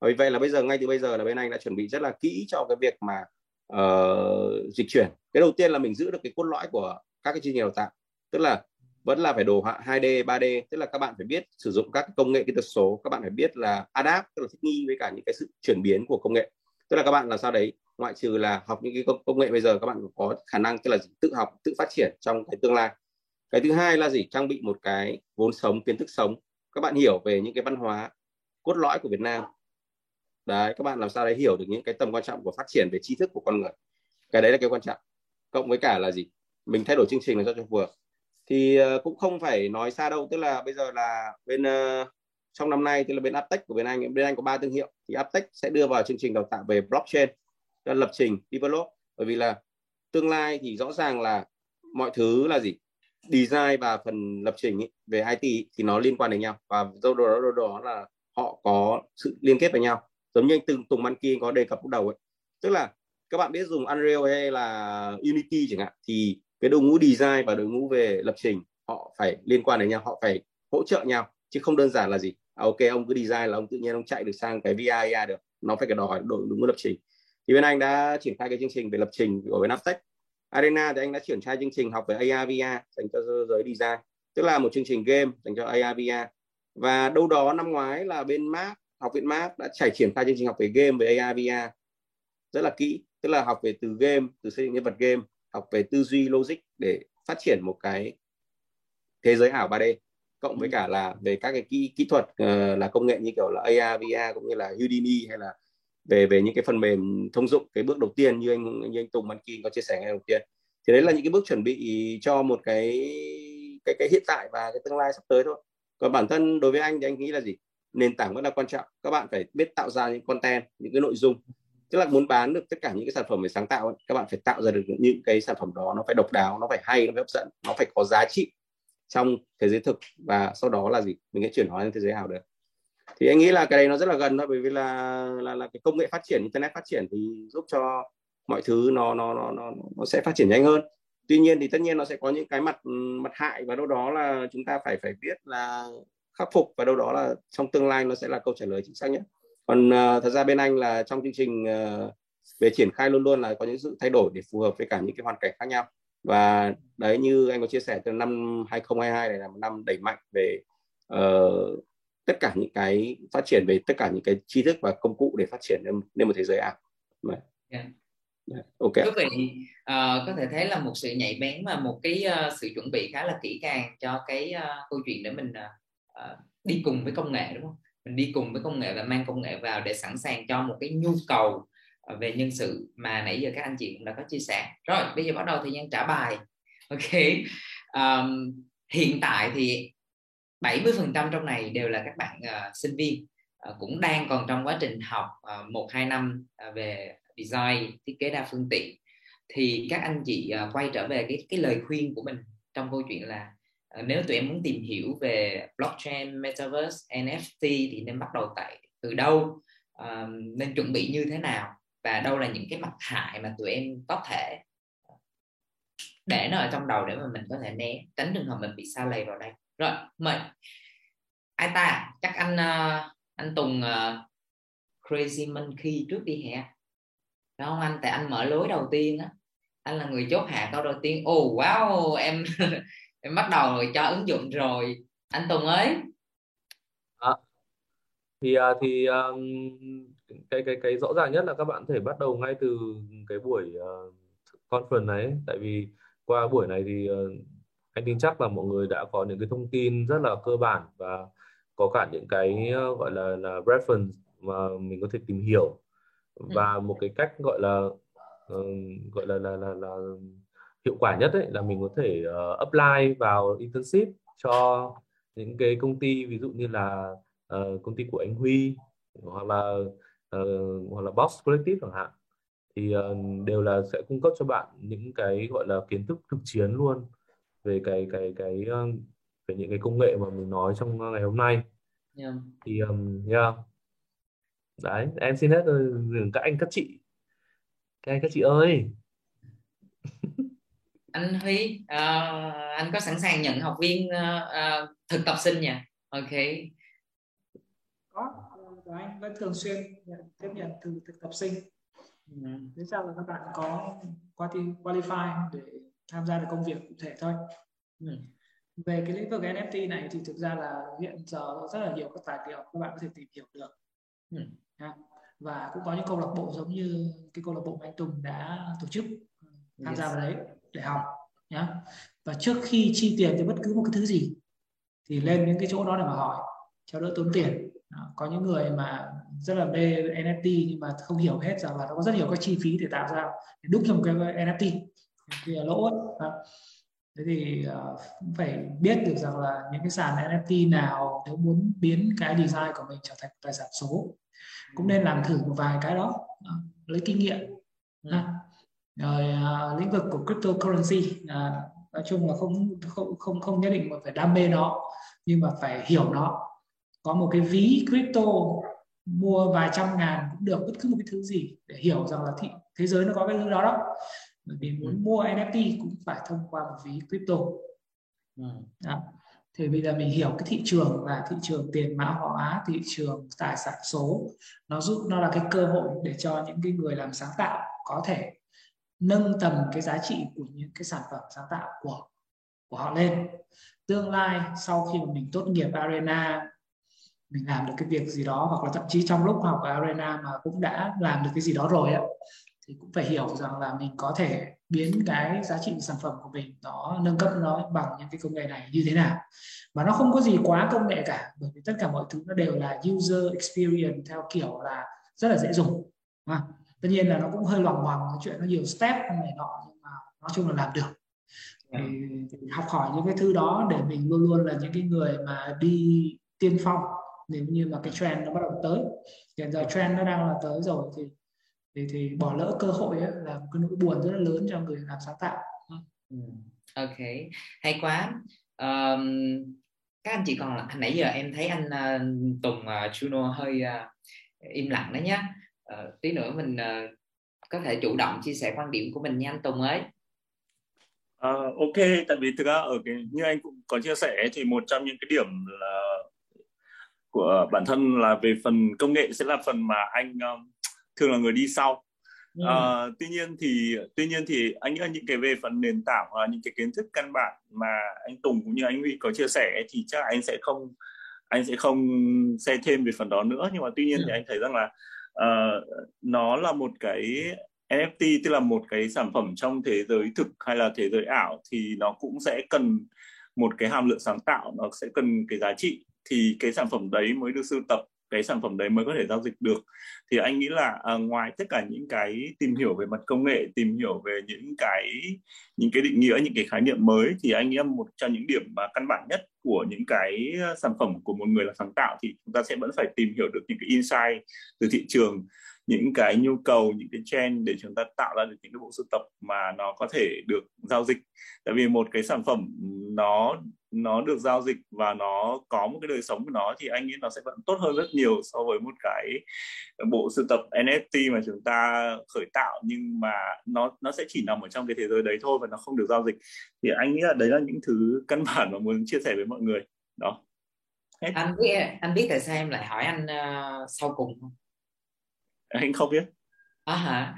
Vì vậy là bây giờ ngay từ bây giờ là bên anh đã chuẩn bị rất là kỹ cho cái việc mà uh, dịch chuyển. Cái đầu tiên là mình giữ được cái cốt lõi của các cái chương trình đào tạo. Tức là vẫn là phải đồ họa 2D 3D tức là các bạn phải biết sử dụng các công nghệ kỹ thuật số. Các bạn phải biết là adapt tức là thích nghi với cả những cái sự chuyển biến của công nghệ. Tức là các bạn làm sao đấy ngoại trừ là học những cái công, công nghệ bây giờ các bạn có khả năng tức là tự học tự phát triển trong cái tương lai. Cái thứ hai là gì? Trang bị một cái vốn sống kiến thức sống. Các bạn hiểu về những cái văn hóa cốt lõi của Việt Nam. Đấy các bạn làm sao đấy hiểu được những cái tầm quan trọng của phát triển về tri thức của con người? Cái đấy là cái quan trọng. Cộng với cả là gì? Mình thay đổi chương trình là cho cho vừa thì uh, cũng không phải nói xa đâu tức là bây giờ là bên uh, trong năm nay tức là bên Aptech của bên anh bên anh có ba thương hiệu. Thì Aptech sẽ đưa vào chương trình đào tạo về blockchain lập trình develop. Bởi vì là tương lai thì rõ ràng là mọi thứ là gì? Design và phần lập trình ý, về IT ý, thì nó liên quan đến nhau. Và do đó, đó, đó là họ có sự liên kết với nhau. Giống như anh Tùng Tùng Văn Kiên có đề cập lúc đầu ấy. Tức là các bạn biết dùng Unreal hay là Unity chẳng hạn thì cái đội ngũ design và đội ngũ về lập trình họ phải liên quan đến nhau họ phải hỗ trợ nhau chứ không đơn giản là gì? À, ok ông cứ design là ông tự nhiên ông chạy được sang cái VR được. Nó phải cái đòi đội ngũ lập trình thì bên anh đã triển khai cái chương trình về lập trình của bên Aptech. Arena thì anh đã triển khai chương trình học về AR VR dành cho giới design. Tức là một chương trình game dành cho AR VR và đâu đó năm ngoái là bên Mark học viện Mark đã trải triển khai chương trình học về game về AR VR rất là kỹ tức là học về từ game từ xây dựng nhân vật game học về tư duy logic để phát triển một cái thế giới ảo 3D cộng với cả là về các cái kỹ kỹ thuật uh, là công nghệ như kiểu là AR, VR cũng như là Udemy hay là về về những cái phần mềm thông dụng cái bước đầu tiên như anh như anh Tùng Văn Kim có chia sẻ ngay đầu tiên. Thì đấy là những cái bước chuẩn bị cho một cái cái cái hiện tại và cái tương lai sắp tới thôi. Còn bản thân đối với anh thì anh nghĩ là gì? Nền tảng vẫn là quan trọng. Các bạn phải biết tạo ra những content những cái nội dung. Tức là muốn bán được tất cả những cái sản phẩm về sáng tạo ấy, các bạn phải tạo ra được những cái sản phẩm đó nó phải độc đáo nó phải hay nó phải hấp dẫn nó phải có giá trị trong thế giới thực. Và sau đó là gì? Mình sẽ chuyển hóa lên thế giới ảo được thì anh nghĩ là cái đấy nó rất là gần thôi bởi vì là là là cái công nghệ phát triển internet phát triển thì giúp cho mọi thứ nó nó nó nó nó sẽ phát triển nhanh hơn. Tuy nhiên thì tất nhiên nó sẽ có những cái mặt mặt hại và đâu đó là chúng ta phải phải biết là khắc phục và đâu đó là trong tương lai nó sẽ là câu trả lời chính xác nhất. Còn uh, thật ra bên anh là trong chương trình uh, về triển khai luôn luôn là có những sự thay đổi để phù hợp với cả những cái hoàn cảnh khác nhau. Và đấy như anh có chia sẻ từ năm 2022 này là một năm đẩy mạnh về uh, tất cả những cái phát triển về tất cả những cái tri thức và công cụ để phát triển lên, lên một thế giới ảo. Yeah. Yeah. Ok. Quý vị uh, có thể thấy là một sự nhạy bén và một cái uh, sự chuẩn bị khá là kỹ càng cho cái uh, câu chuyện để mình uh, đi cùng với công nghệ đúng không? Mình đi cùng với công nghệ và mang công nghệ vào để sẵn sàng cho một cái nhu cầu về nhân sự mà nãy giờ các anh chị cũng đã có chia sẻ. Rồi bây giờ bắt đầu thời gian trả bài. Ok. Um, hiện tại thì 70% trong này đều là các bạn uh, sinh viên uh, cũng đang còn trong quá trình học uh, 1 2 năm uh, về design, thiết kế đa phương tiện. Thì các anh chị uh, quay trở về cái cái lời khuyên của mình trong câu chuyện là uh, nếu tụi em muốn tìm hiểu về blockchain, metaverse, NFT thì nên bắt đầu tại từ đâu, uh, nên chuẩn bị như thế nào và đâu là những cái mặt hại mà tụi em có thể để nó ở trong đầu để mà mình có thể né tránh trường hợp mình bị xa lầy vào đây rồi mời. Ai ta? Chắc anh ờ, anh Tùng uh, Crazy Monkey trước đi hả đúng không anh? Tại anh mở lối đầu tiên á. Anh là người chốt hạ câu đầu tiên. Ồ oh, wow em em bắt đầu rồi cho ứng dụng rồi. Anh Tùng ơi. Dạ. À, thì thì cái cái cái rõ ràng nhất là các bạn thể bắt đầu ngay từ cái buổi uh, conference này tại vì qua buổi này thì uh, anh tin chắc là mọi người đã có những cái thông tin rất là cơ bản và có cả những cái uh, gọi là là reference mà mình có thể tìm hiểu ừ. và ừ. một cái cách gọi là uh, gọi là, là là là hiệu quả nhất ấy là mình có thể uh, apply vào internship cho những cái công ty ví dụ như là uh, công ty của anh Huy hoặc là uh, hoặc là Boss Collective chẳng hạn thì uh, đều là sẽ cung cấp cho bạn những cái gọi là kiến thức thực chiến luôn về cái cái cái về những cái công nghệ mà mình nói trong ngày hôm nay yeah. thì um, yeah. đấy em xin hết rồi các anh các chị các anh các chị ơi anh Huy uh, anh có sẵn sàng nhận học viên uh, uh, thực tập sinh nhỉ ok có anh vẫn thường xuyên tiếp nhận từ thực tập sinh ừ. thế sao là các bạn có qua qualify để tham gia được công việc cụ thể thôi ừ. về cái lĩnh vực NFT này thì thực ra là hiện giờ rất là nhiều các tài liệu các bạn có thể tìm hiểu được ừ. và cũng có những câu lạc bộ giống như cái câu lạc bộ anh Tùng đã tổ chức tham yes. gia vào đấy để học nhá và trước khi chi tiền cho bất cứ một cái thứ gì thì lên những cái chỗ đó để mà hỏi cho đỡ tốn tiền đó. có những người mà rất là mê NFT nhưng mà không hiểu hết rằng là nó có rất nhiều các chi phí để tạo ra để đúc cho một cái NFT là lỗ ấy. Thế thì uh, phải biết được rằng là những cái sàn NFT nào nếu muốn biến cái design của mình trở thành tài sản số cũng nên làm thử một vài cái đó. Uh, lấy kinh nghiệm. Ừ. rồi uh, lĩnh vực của cryptocurrency uh, nói chung là không không không không nhất định mà phải đam mê nó nhưng mà phải hiểu nó. Có một cái ví crypto mua vài trăm ngàn cũng được bất cứ một cái thứ gì để hiểu rằng là thị thế giới nó có cái thứ đó đó bởi vì muốn ừ. mua NFT cũng phải thông qua một ví crypto ừ. đó. thì bây giờ mình hiểu cái thị trường là thị trường tiền mã hóa thị trường tài sản số nó giúp nó là cái cơ hội để cho những cái người làm sáng tạo có thể nâng tầm cái giá trị của những cái sản phẩm sáng tạo của của họ lên tương lai sau khi mà mình tốt nghiệp arena mình làm được cái việc gì đó hoặc là thậm chí trong lúc học ở arena mà cũng đã làm được cái gì đó rồi ạ thì cũng phải hiểu rằng là mình có thể biến cái giá trị sản phẩm của mình nó nâng cấp nó bằng những cái công nghệ này như thế nào. Mà nó không có gì quá công nghệ cả bởi vì tất cả mọi thứ nó đều là user experience theo kiểu là rất là dễ dùng à, tất nhiên là nó cũng hơi loằng hoàng cái chuyện nó nhiều step này nọ nhưng mà nói chung là làm được. Thì, thì học hỏi những cái thứ đó để mình luôn luôn là những cái người mà đi tiên phong nếu như mà cái trend nó bắt đầu tới. Hiện giờ trend nó đang là tới rồi thì thì thì bỏ lỡ cơ hội ấy, là một cái nỗi buồn rất là lớn cho người làm sáng tạo. Ừ. ok hay quá. Um, các anh chị còn là nãy giờ em thấy anh uh, Tùng uh, Juno hơi uh, im lặng đó nhé uh, tí nữa mình uh, có thể chủ động chia sẻ quan điểm của mình nha anh Tùng ấy Uh, ok, tại vì thực ra ở cái như anh cũng có chia sẻ thì một trong những cái điểm là của bản thân là về phần công nghệ sẽ là phần mà anh um, thường là người đi sau. Ừ. Uh, tuy nhiên thì tuy nhiên thì anh nghĩ là những cái về phần nền tảng và những cái kiến thức căn bản mà anh Tùng cũng như anh Huy có chia sẻ thì chắc anh sẽ không anh sẽ không xe thêm về phần đó nữa nhưng mà tuy nhiên ừ. thì anh thấy rằng là uh, nó là một cái NFT tức là một cái sản phẩm trong thế giới thực hay là thế giới ảo thì nó cũng sẽ cần một cái hàm lượng sáng tạo nó sẽ cần cái giá trị thì cái sản phẩm đấy mới được sưu tập cái sản phẩm đấy mới có thể giao dịch được. Thì anh nghĩ là à, ngoài tất cả những cái tìm hiểu về mặt công nghệ tìm hiểu về những cái những cái định nghĩa những cái khái niệm mới thì anh nghĩ là một trong những điểm mà căn bản nhất của những cái ờ, sản phẩm của một người là sáng tạo thì chúng ta sẽ vẫn phải tìm hiểu được những cái insight từ thị trường những cái nhu cầu những cái trend để chúng ta tạo ra được những cái bộ sưu tập mà nó có thể được giao dịch. Tại vì một cái sản phẩm nó nó được giao dịch và nó có một cái đời sống của nó thì anh nghĩ nó sẽ vẫn tốt hơn rất nhiều so với một cái bộ sưu tập NFT mà chúng ta khởi tạo. Nhưng mà nó nó sẽ chỉ nằm ở trong cái thế giới đấy thôi và nó không được giao dịch. Thì anh nghĩ là đấy là những thứ căn bản mà muốn chia sẻ với mọi người. Đó. Hết. anh biết anh biết tại sao em lại hỏi anh uh, sau cùng không? Anh không biết. À hả?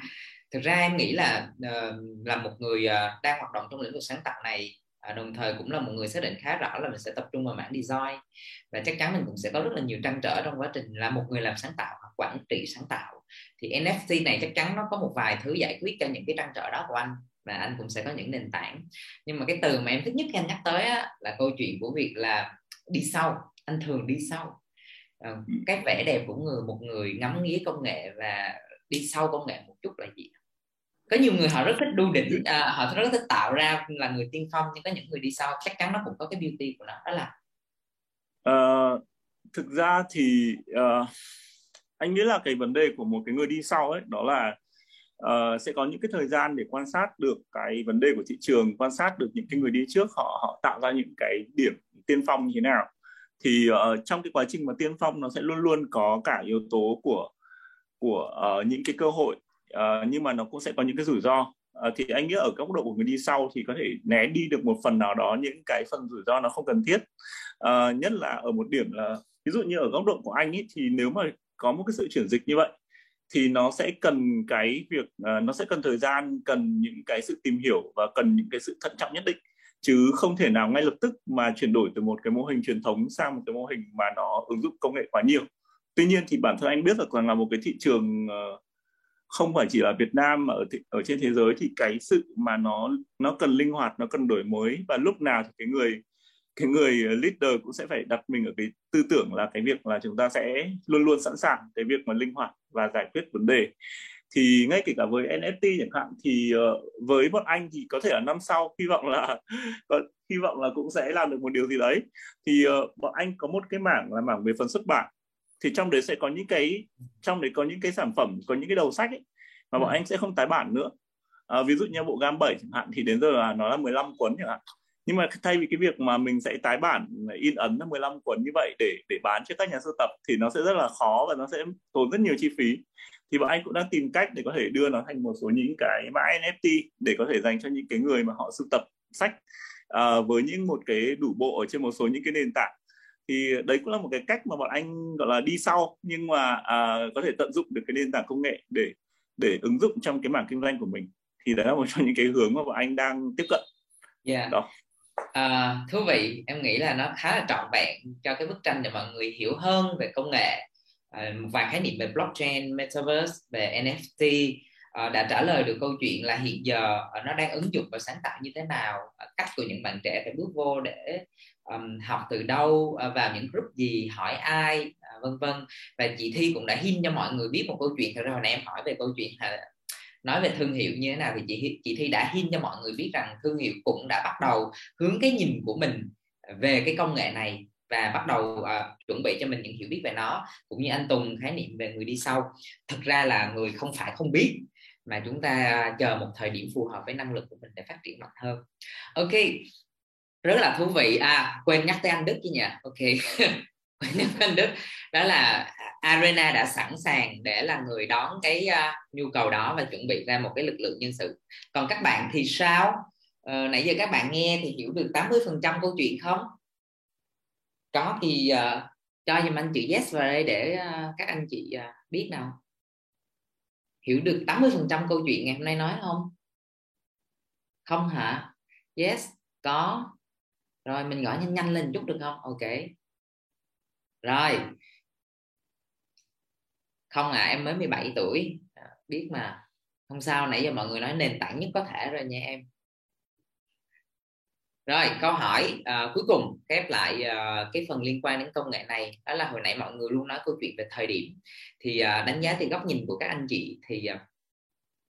Thực ra em nghĩ là uh, là một người uh, đang hoạt động trong lĩnh vực sáng tạo này uh, đồng thời cũng là một người xác định khá rõ là mình sẽ tập trung vào mảng design. Và chắc chắn mình cũng sẽ có rất là nhiều trăn trở trong quá trình là một người làm sáng tạo hoặc quản trị sáng tạo. Thì NFT này chắc chắn nó có một vài thứ giải quyết cho những cái trăn trở đó của anh và anh cũng sẽ có những nền tảng. Nhưng mà cái từ mà em thích nhất khi anh nhắc tới á, là câu chuyện của việc là đi sau. Anh thường đi sau. Uh, cái vẻ đẹp của người một người ngắm nghía công nghệ và đi sau công nghệ một chút là gì có nhiều người họ rất thích đu đỉnh à, họ rất thích tạo ra là người tiên phong nhưng có những người đi sau chắc chắn nó cũng có cái beauty của nó đó là uh, thực ra thì uh, anh nghĩ là cái vấn đề của một cái người đi sau ấy đó là uh, sẽ có những cái thời gian để quan sát được cái vấn đề của thị trường quan sát được những cái người đi trước họ họ tạo ra những cái điểm tiên phong như thế nào. Thì uh, trong cái quá trình mà tiên phong nó sẽ luôn luôn có cả yếu tố của của uh, những cái cơ hội uh, nhưng mà nó cũng sẽ có những cái rủi ro. Uh, thì anh nghĩ ở góc độ của người đi sau thì có thể né đi được một phần nào đó những cái phần rủi ro nó không cần thiết. Uh, nhất là ở một điểm là ví dụ như ở góc độ của anh ấy thì nếu mà có một cái sự chuyển dịch như vậy thì nó sẽ cần cái việc uh, nó sẽ cần thời gian cần những cái sự tìm hiểu và cần những cái sự thận trọng nhất định. Chứ không thể nào ngay lập tức mà chuyển đổi từ một cái mô hình truyền thống sang một cái mô hình mà nó ứng dụng công nghệ quá nhiều. Tuy nhiên thì bản thân anh biết được rằng là một cái thị trường uh, không phải chỉ là Việt Nam mà ở th- ở trên thế giới thì cái sự mà nó nó cần linh hoạt nó cần đổi mới và lúc nào thì cái người cái người leader cũng sẽ phải đặt mình ở cái tư tưởng là cái việc là chúng ta sẽ luôn luôn sẵn sàng cái việc mà linh hoạt và giải quyết vấn đề. Thì ngay kể cả với NFT chẳng hạn thì uh, với bọn anh thì có thể là năm sau hy vọng là hy vọng là cũng sẽ làm được một điều gì đấy. Thì uh, bọn anh có một cái mảng là mảng về phần xuất bản thì trong đấy sẽ có những cái trong đấy có những cái sản phẩm có những cái đầu sách ấy, mà bọn ừ. anh sẽ không tái bản nữa. À, ví dụ như bộ gam 7 chẳng hạn thì đến giờ là nó là 15 cuốn chẳng hạn. Nhưng mà thay vì cái việc mà mình sẽ tái bản in ấn là 15 cuốn như vậy để để bán cho các nhà sưu tập thì nó sẽ rất là khó và nó sẽ tốn rất nhiều chi phí. Thì bọn anh cũng đang tìm cách để có thể đưa nó thành một số những cái mã NFT để có thể dành cho những cái người mà họ sưu tập sách uh, với những một cái đủ bộ ở trên một số những cái nền tảng thì đấy cũng là một cái cách mà bọn anh gọi là đi sau. Nhưng mà uh, có thể tận dụng được cái nền tảng công nghệ để để ứng dụng trong cái mảng kinh doanh của mình. Thì đấy là một trong những cái hướng mà bọn anh đang tiếp cận. Yeah. đó. À, thú vị. Em nghĩ là nó khá là trọn vẹn cho cái bức tranh để mọi người hiểu hơn về công nghệ. À, một vài khái niệm về blockchain metaverse về NFT à, đã trả lời được câu chuyện là hiện giờ à, nó đang ứng dụng và sáng tạo như thế nào à, cách của những bạn trẻ phải bước vô để um, học từ đâu uh, vào những group gì hỏi ai uh, vân vân. Và chị Thi cũng đã hin cho mọi người biết một câu chuyện thật ra hồi nãy em hỏi về câu chuyện là nói về thương hiệu như thế nào thì chị chị Thi đã hin cho mọi người biết rằng thương hiệu cũng đã bắt đầu hướng cái nhìn của mình về cái công nghệ này và bắt đầu uh, chuẩn bị cho mình những hiểu biết về nó cũng như anh Tùng khái niệm về người đi sau. Thực ra là người không phải không biết mà chúng ta chờ một thời điểm phù hợp với năng lực của mình để phát triển mạnh hơn. Ok rất là thú vị. À quên nhắc tới anh Đức chứ nhỉ? Ok. Quên nhắc tới anh Đức. Đó là Arena đã sẵn sàng để là người đón cái uh, nhu cầu đó và chuẩn bị ra một cái lực lượng nhân sự. Còn các bạn thì sao? Ờ, nãy giờ các bạn nghe thì hiểu được 80% câu chuyện không? Có thì uh, cho giùm anh chữ yes vào đây để uh, các anh chị uh, biết nào. Hiểu được 80% câu chuyện ngày hôm nay nói không? Không hả? Yes có rồi mình gọi nhanh nhanh lên chút được không? Ok. Rồi. Không à em mới 17 tuổi. À, biết mà. Không sao nãy giờ mọi người nói nền tảng nhất có thể rồi nha em. Rồi câu hỏi à, cuối cùng khép lại à, cái phần liên quan đến công nghệ này. Đó là hồi nãy mọi người luôn nói câu chuyện về thời điểm. Thì à, đánh giá từ góc nhìn của các anh chị thì à,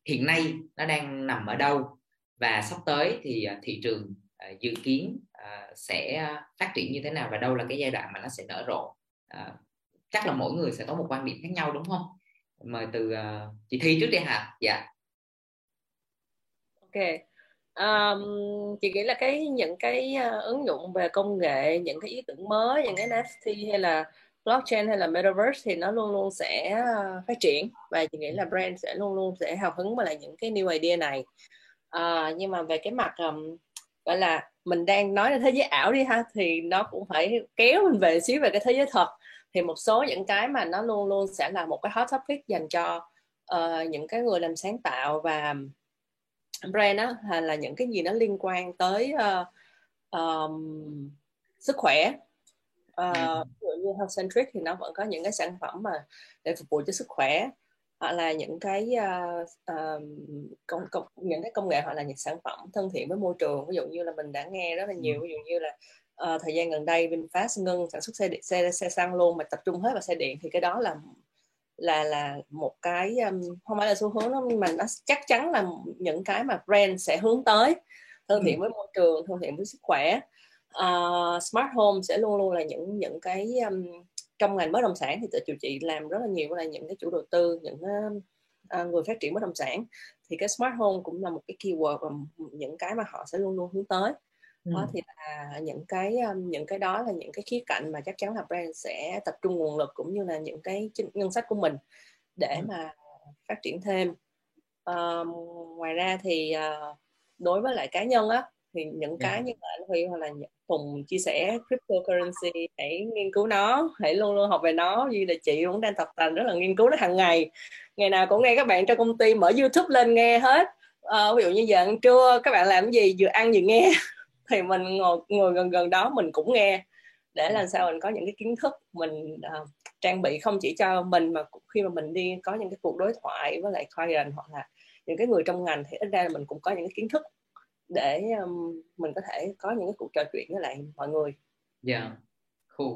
hiện nay nó đang nằm ở đâu? Và sắp tới thì à, thị trường À, dự kiến à, sẽ phát triển như thế nào và đâu là cái giai đoạn mà nó sẽ nở rộ. À, chắc là mỗi người sẽ có một quan điểm khác nhau đúng không? Mời từ chị thi trước đi hả dạ. Ok. Um, chị nghĩ là cái những cái uh, ứng dụng về công nghệ những cái ý tưởng mới những cái NFT hay là blockchain hay là metaverse thì nó luôn luôn sẽ uh, phát triển và chị nghĩ là brand sẽ luôn luôn sẽ hào hứng với lại những cái new idea này. Uh, nhưng mà về cái mặt um, gọi là mình đang nói là thế giới ảo đi ha thì nó cũng phải kéo mình về xíu về cái thế giới thật. Thì một số những cái mà nó luôn luôn sẽ là một cái hot topic dành cho uh, những cái người làm sáng tạo và brand đó hay là những cái gì nó liên quan tới uh, um, sức khỏe. Uh, ví dụ như health centric thì nó vẫn có những cái sản phẩm mà để phục vụ cho sức khỏe hoặc là những cái uh, uh, công, công những cái công nghệ hoặc là những sản phẩm thân thiện với môi trường. Ví dụ như là mình đã nghe rất là nhiều ví dụ như là uh, thời gian gần đây VinFast ngưng sản xuất xe điện, xe xe xăng luôn mà tập trung hết vào xe điện thì cái đó là là là một cái um, không phải là xu hướng đó, mà nó chắc chắn là những cái mà brand sẽ hướng tới. Thân thiện với môi trường thân thiện với sức khỏe. Uh, smart home sẽ luôn luôn là những những cái um, trong ngành bất động sản thì tụi chị làm rất là nhiều là những cái chủ đầu tư những uh, người phát triển bất động sản thì cái smart home cũng là một cái keyword và những cái mà họ sẽ luôn luôn hướng tới đó ừ. thì là những cái những cái đó là những cái khía cạnh mà chắc chắn là brand sẽ tập trung nguồn lực cũng như là những cái ngân sách của mình để ừ. mà phát triển thêm uh, ngoài ra thì uh, đối với lại cá nhân á thì những cái như là anh Huy hoặc là Hùng chia sẻ cryptocurrency hãy nghiên cứu nó hãy luôn luôn học về nó. Như là chị cũng đang tập tành rất là nghiên cứu nó hàng ngày. Ngày nào cũng nghe các bạn trong công ty mở YouTube lên nghe hết. Uh, ví dụ như giờ ăn trưa các bạn làm gì vừa ăn vừa nghe. Thì mình ngồi ngồi gần gần đó mình cũng nghe. Để làm sao mình có những cái kiến thức mình uh, trang bị không chỉ cho mình mà khi mà mình đi có những cái cuộc đối thoại với lại client hoặc là những cái người trong ngành thì ít ra là mình cũng có những cái kiến thức để um, mình có thể có những cái cuộc trò chuyện với lại mọi người. Dạ, yeah. cool.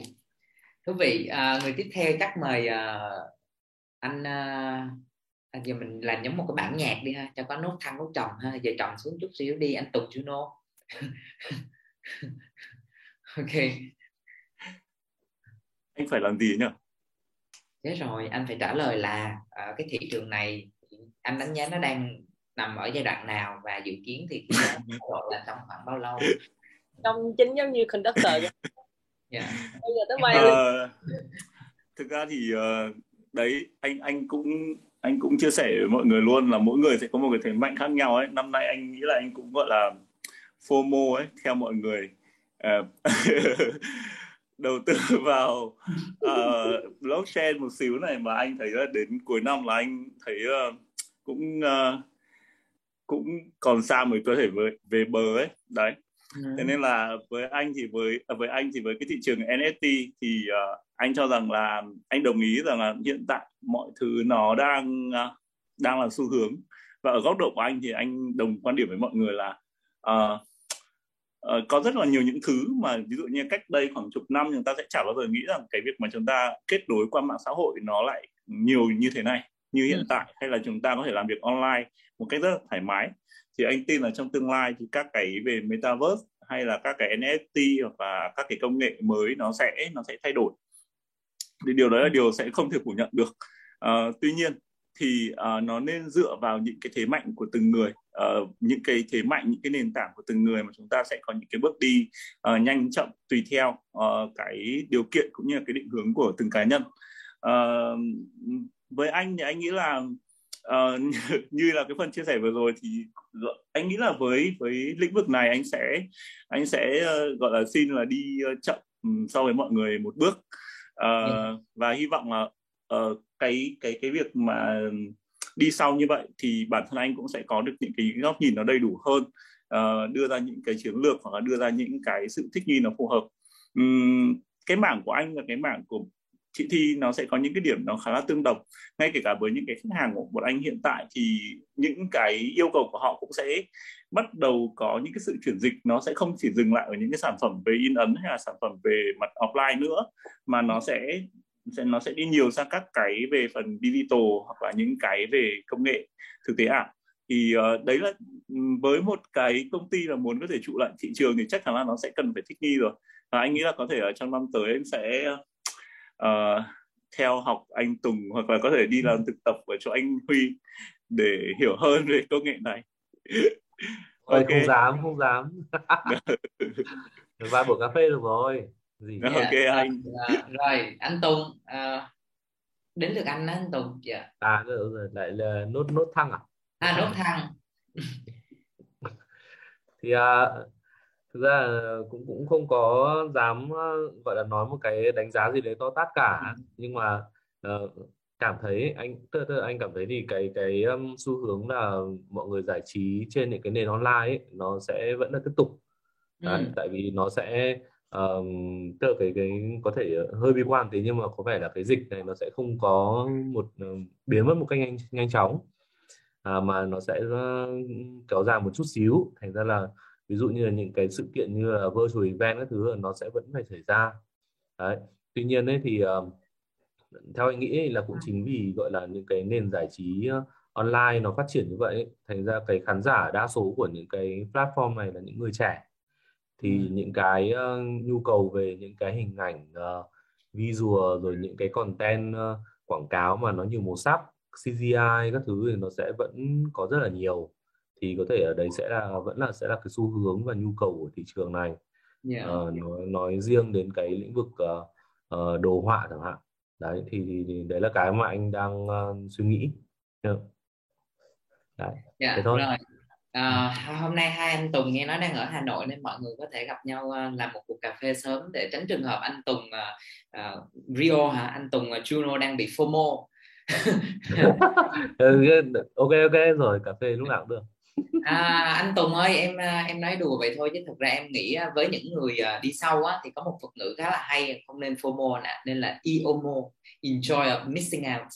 Thú vị. À, người tiếp theo chắc mời uh, anh uh, giờ mình làm giống một cái bản nhạc đi ha, cho có nốt thăng nốt trầm ha. Giờ trầm xuống chút xíu đi anh Tùng Juno. ok anh phải làm gì nhỉ thế rồi anh phải trả lời là ở cái thị trường này anh đánh giá nó đang nằm ở giai đoạn nào và dự kiến thì là trong khoảng bao lâu trong chính giống như conductor yeah. Dạ. bây giờ tới quay uh, thực ra thì uh, đấy anh anh cũng anh cũng chia sẻ với mọi người luôn là mỗi người sẽ có một cái thế mạnh khác nhau ấy năm nay anh nghĩ là anh cũng gọi là FOMO ấy theo mọi người uh, đầu tư vào uh, blockchain một xíu này mà anh thấy là đến cuối năm là anh thấy uh, cũng uh, cũng còn xa mới có thể về, về bờ ấy. Đấy. Thế nên là với anh thì với với anh thì với cái thị trường NFT thì uh, anh cho rằng là anh đồng ý rằng là hiện tại mọi thứ nó đang uh, đang là xu hướng. Và ở góc độ của anh thì anh đồng quan điểm với mọi người là uh, uh, có rất là nhiều những thứ mà ví dụ như cách đây khoảng chục năm chúng ta sẽ chả bao giờ nghĩ rằng cái việc mà chúng ta kết nối qua mạng xã hội nó lại nhiều như thế này như hiện ừ. tại hay là chúng ta có thể làm việc online một cách rất là thoải mái. Thì anh tin là trong tương lai thì các cái về metaverse hay là các cái NFT hoặc là các cái công nghệ mới nó sẽ nó sẽ thay đổi. Thì điều đó là điều sẽ không thể phủ nhận được. Uh, tuy nhiên thì uh, nó nên dựa vào những cái thế mạnh của từng người uh, những cái thế mạnh những cái nền tảng của từng người mà chúng ta sẽ có những cái bước đi uh, nhanh chậm tùy theo uh, cái điều kiện cũng như là cái định hướng của từng cá nhân. Uh, với anh thì anh nghĩ là uh, như là cái phần chia sẻ vừa rồi thì anh nghĩ là với với lĩnh vực này anh sẽ anh sẽ uh, gọi là xin là đi uh, chậm so với mọi người một bước. Uh, và hy vọng là uh, cái cái cái việc mà đi sau như vậy thì bản thân anh cũng sẽ có được những cái góc nhìn nó đầy đủ hơn uh, đưa ra những cái chiến lược hoặc là đưa ra những cái sự thích nghi nó phù hợp. Um, cái mảng của anh và cái mảng của chị Thi nó sẽ có những cái điểm nó khá là tương đồng. Ngay kể cả với những cái khách hàng của một anh hiện tại thì những cái yêu cầu của họ cũng sẽ bắt đầu có những cái sự chuyển dịch. Nó sẽ không chỉ dừng lại ở những cái sản phẩm về in ấn hay là sản phẩm về mặt offline nữa mà nó sẽ sẽ nó sẽ đi nhiều sang các cái về phần digital hoặc là những cái về công nghệ thực tế ảo. Thì uh, đấy là với một cái công ty là muốn có thể trụ lại thị trường thì chắc chắn là nó sẽ cần phải thích nghi rồi. Và anh nghĩ là có thể ở trong năm tới em sẽ uh, theo học anh Tùng hoặc là có thể đi làm thực tập ở chỗ anh Huy để hiểu hơn về công nghệ này. Ôi, okay. không dám không dám. Vài buổi cà phê được rồi. Gì? Yeah. ok anh. uh, rồi anh Tùng uh, đến lượt anh đó anh Tùng. Dạ. Yeah. à rồi, rồi lại là nốt nốt thăng à? À nốt thăng. Thì uh, thực ra cũng cũng không có dám gọi là nói một cái đánh giá gì đấy to tát cả ừ. nhưng mà uh, cảm thấy anh tức, tức anh cảm thấy thì cái cái um, xu hướng là mọi người giải trí trên những cái nền online ấy, nó sẽ vẫn là tiếp tục đấy, ừ. tại vì nó sẽ um, tức là cái cái có thể hơi bi quan thế nhưng mà có vẻ là cái dịch này nó sẽ không có một uh, biến mất một cách nhanh nhanh chóng à, mà nó sẽ uh, kéo dài một chút xíu thành ra là ví dụ như là những cái sự kiện như là virtual event các thứ nó sẽ vẫn phải xảy ra. Đấy tuy nhiên ấy thì uh, theo anh nghĩ là cũng chính vì gọi là những cái nền giải trí online nó phát triển như vậy thành ra cái khán giả đa số của những cái platform này là những người trẻ. Thì ừ. những cái uh, nhu cầu về những cái hình ảnh uh, visual rồi những cái content uh, quảng cáo mà nó nhiều màu sắc CGI các thứ thì nó sẽ vẫn có rất là nhiều thì có thể ở đây sẽ là vẫn là sẽ là cái xu hướng và nhu cầu của thị trường này. Yeah. uh, nói, nói riêng đến cái lĩnh vực uh, uh, đồ họa chẳng hạn. Đấy thì, thì, thì đấy là cái mà anh đang uh, suy nghĩ. Yeah. đấy yeah, thế thôi. rồi. À, hôm nay hai anh Tùng nghe nói đang ở Hà Nội nên mọi người có thể gặp nhau làm một cuộc cà phê sớm để tránh trường hợp anh Tùng uh, uh, Rio hả? Anh Tùng uh, Juno đang bị FOMO. Ừ, ok ok rồi cà phê lúc nào cũng được à, anh Tùng ơi em à, em nói đùa vậy thôi chứ thực ra em nghĩ với những người à, đi sau á thì có một thuật ngữ khá là hay không nên FOMO nè nên là EOMO enjoy of missing out.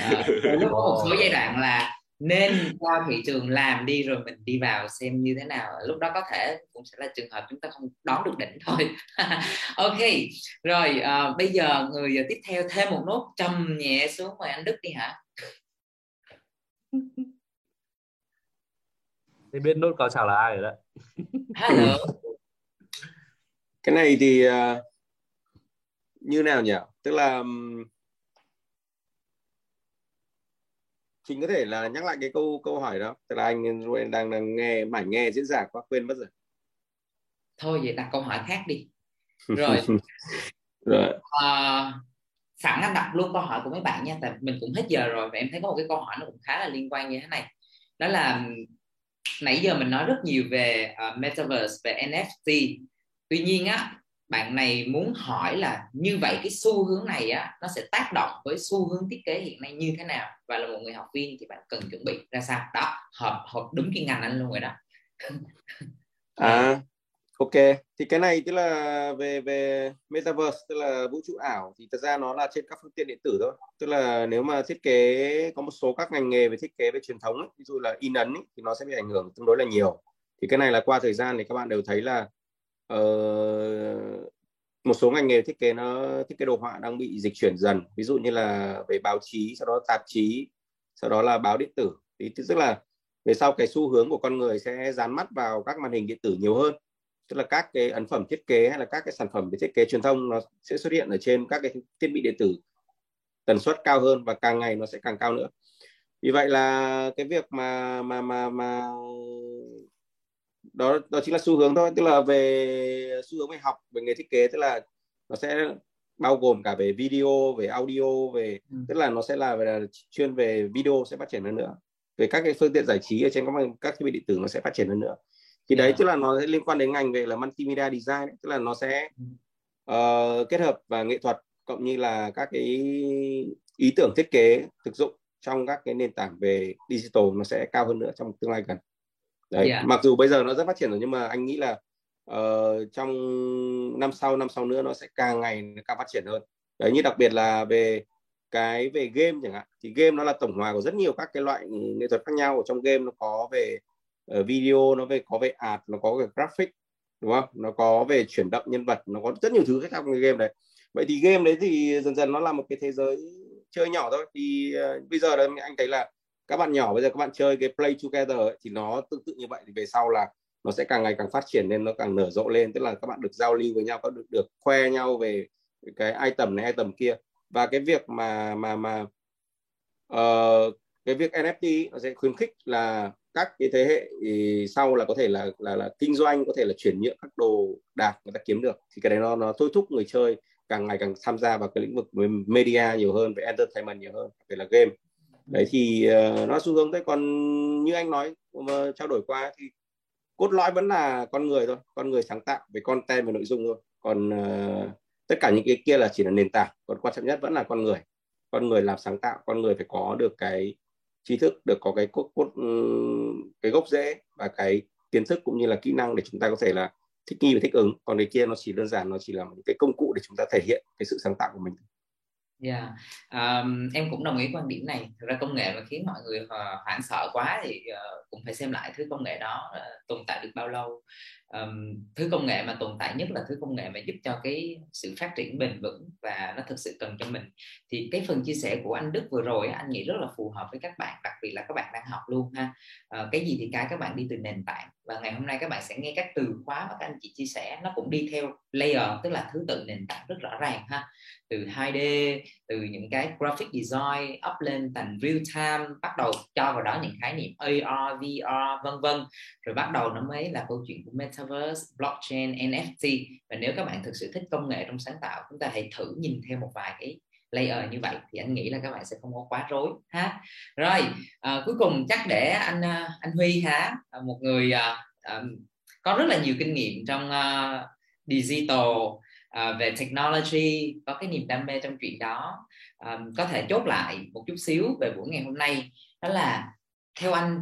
À, lúc có một số giai đoạn là nên cho thị trường làm đi rồi mình đi vào xem như thế nào lúc đó có thể cũng sẽ là trường hợp chúng ta không đón được đỉnh thôi. Ok rồi uh, bây giờ người tiếp theo thêm một nốt trầm nhẹ xuống mời anh Đức đi hả Thế biết nốt cao trào là ai rồi. Hello. Cái này thì uh, như nào nhỉ? Tức là Trình có thể là nhắc lại cái câu câu hỏi đó. Tức là anh đang đang nghe mải nghe diễn giả quá quên mất rồi. Thôi vậy đặt câu hỏi khác đi. Rồi. rồi. À, sẵn anh đặt luôn câu hỏi của mấy bạn nha tại mình cũng hết giờ rồi và em thấy có một cái câu hỏi nó cũng khá là liên quan như thế này đó là nãy giờ mình nói rất nhiều về uh, metaverse về NFT tuy nhiên á bạn này muốn hỏi là như vậy cái xu hướng này á nó sẽ tác động với xu hướng thiết kế hiện nay như thế nào? Và là một người học viên thì bạn cần chuẩn bị ra sao? Đó hợp hợp đúng cái ngành anh luôn rồi đó. À Ok, thì cái này tức là về về metaverse tức là vũ trụ ảo thì thật ra nó là trên các phương tiện điện tử thôi. Tức là nếu mà thiết kế có một số các ngành nghề về thiết kế về truyền thống ấy, ví dụ là in ấn ấy, thì nó sẽ bị ảnh hưởng tương đối là nhiều. Thì cái này là qua thời gian thì các bạn đều thấy là uh, một số ngành nghề thiết kế nó thiết kế đồ họa đang bị dịch chuyển dần. Ví dụ như là về báo chí, sau đó tạp chí, sau đó là báo điện tử. Thì tức là về sau cái xu hướng của con người sẽ dán mắt vào các màn hình điện tử nhiều hơn tức là các cái ấn phẩm thiết kế hay là các cái sản phẩm về thiết kế truyền thông nó sẽ xuất hiện ở trên các cái thiết bị điện tử tần suất cao hơn và càng ngày nó sẽ càng cao nữa. Vì vậy là cái việc mà mà mà mà đó đó chính là xu hướng thôi. Tức là về xu hướng về học về nghề thiết kế tức là nó sẽ bao gồm cả về video về audio về ừ. tức là nó sẽ là, là chuyên về video sẽ phát triển hơn nữa. Về các cái phương tiện giải trí ở trên các các thiết bị điện tử nó sẽ phát triển hơn nữa thì đấy tức là nó sẽ liên quan đến ngành về là multimedia design ấy. tức là nó sẽ uh, kết hợp và nghệ thuật cộng như là các cái ý tưởng thiết kế thực dụng trong các cái nền tảng về digital nó sẽ cao hơn nữa trong tương lai gần. Đấy yeah. mặc dù bây giờ nó rất phát triển rồi nhưng mà anh nghĩ là uh, trong năm sau năm sau nữa nó sẽ càng ngày càng phát triển hơn. Đấy như đặc biệt là về cái về game chẳng hạn. Thì game nó là tổng hòa của rất nhiều các cái loại nghệ thuật khác nhau. Ở trong game nó có về Ờ, video nó về có về art nó có về graphic đúng không? Nó có về chuyển động nhân vật nó có rất nhiều thứ khác trong cái game đấy. Vậy thì game đấy thì dần dần nó là một cái thế giới chơi nhỏ thôi. Thì uh, bây giờ là anh thấy là các bạn nhỏ bây giờ các bạn chơi cái play together ấy, thì nó tương tự như vậy. Thì về sau là nó sẽ càng ngày càng phát triển nên nó càng nở rộ lên. Tức là các bạn được giao lưu với nhau các được được khoe nhau về cái item này item kia. Và cái việc mà mà mà uh, cái việc NFT nó sẽ khuyến khích là các cái thế hệ sau là có thể là là là kinh doanh có thể là chuyển nhượng các đồ đạc người ta kiếm được. Thì cái đấy nó nó thôi thúc người chơi càng ngày càng tham gia vào cái lĩnh vực media nhiều hơn về entertainment nhiều hơn về là game. Đấy thì uh, nó xu hướng thế còn như anh nói mà trao đổi qua thì cốt lõi vẫn là con người thôi con người sáng tạo về content và nội dung thôi. Còn uh, tất cả những cái kia là chỉ là nền tảng còn quan trọng nhất vẫn là con người. Con người làm sáng tạo con người phải có được cái trí thức được có cái cốt, cốt ừ, cái gốc rễ và cái kiến thức cũng như là kỹ năng để chúng ta có thể là thích nghi và thích ứng còn cái kia nó chỉ đơn giản nó chỉ là một cái công cụ để chúng ta thể hiện cái sự sáng tạo của mình Yeah. Dạ, um, em cũng đồng ý quan điểm này. Thực ra công nghệ mà khiến mọi người ờ, hoảng sợ quá thì uh, cũng phải xem lại thứ công nghệ đó uh, tồn tại được bao lâu. Um, thứ công nghệ mà tồn tại nhất là thứ công nghệ mà giúp cho cái sự phát triển bền vững và nó thực sự cần cho mình. Thì cái phần chia sẻ của anh Đức vừa rồi anh nghĩ rất là phù hợp với các bạn, đặc biệt là các bạn đang học luôn ha. Uh, cái gì thì cái các bạn đi từ nền tảng và ngày hôm nay các bạn sẽ nghe các từ khóa mà các anh chị chia sẻ nó cũng đi theo layer tức là thứ tự nền tảng rất rõ ràng ha từ 2D từ những cái graphic design up lên thành real time bắt đầu cho vào đó những khái niệm AR, VR vân vân rồi bắt đầu nó mới là câu chuyện của metaverse, blockchain, NFT và nếu các bạn thực sự thích công nghệ trong sáng tạo chúng ta hãy thử nhìn theo một vài cái layer như vậy thì anh nghĩ là các bạn sẽ không có quá rối ha? Rồi à, cuối cùng chắc để anh à, anh Huy há à, một người à, à, có rất là nhiều kinh nghiệm trong à, digital à, về technology có cái niềm đam mê trong chuyện đó. À, có thể chốt lại một chút xíu về buổi ngày hôm nay. Đó là theo anh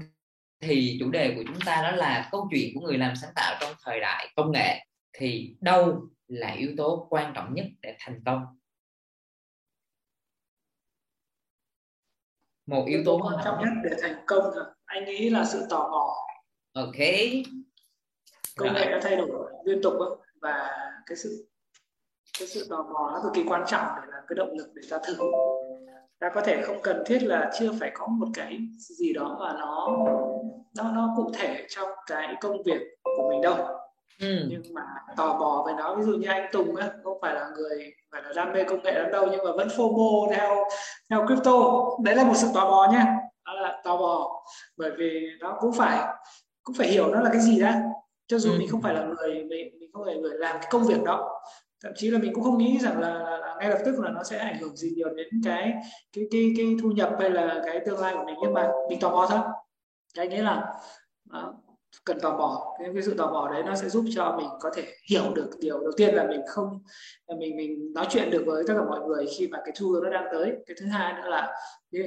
thì chủ đề của chúng ta đó là câu chuyện của người làm sáng tạo trong thời đại công nghệ thì đâu là yếu tố quan trọng nhất để thành công? Một yếu tố quan trọng nhất để thành công anh nghĩ là sự tò mò. Ok. Công nghệ đã thay đổi liên tục và cái sự cái sự tò mò nó cực kỳ quan trọng để là cái động lực để ta thử ta có thể không cần thiết là chưa phải có một cái gì đó mà nó nó nó cụ thể trong cái công việc của mình đâu ừ. nhưng mà tò mò về nó ví dụ như anh Tùng á không phải là người phải là đam mê công nghệ lắm đâu nhưng mà vẫn FOMO theo theo crypto đấy là một sự tò mò nhé đó là tò mò bởi vì nó cũng phải cũng phải hiểu nó là cái gì đã cho dù ừ. mình không phải là người mình, mình không phải là người làm cái công việc đó thậm chí là mình cũng không nghĩ rằng là, là, là ngay lập tức là nó sẽ ảnh hưởng gì nhiều đến cái cái cái cái thu nhập hay là cái tương lai của mình. Nhưng mà mình tò mò thôi cái nghĩa là đó, cần tò mò. Cái, cái sự tò mò đấy nó sẽ giúp cho mình có thể hiểu được điều đầu tiên là mình không mình mình nói chuyện được với tất cả mọi người khi mà cái xu hướng nó đang tới. Cái thứ hai nữa là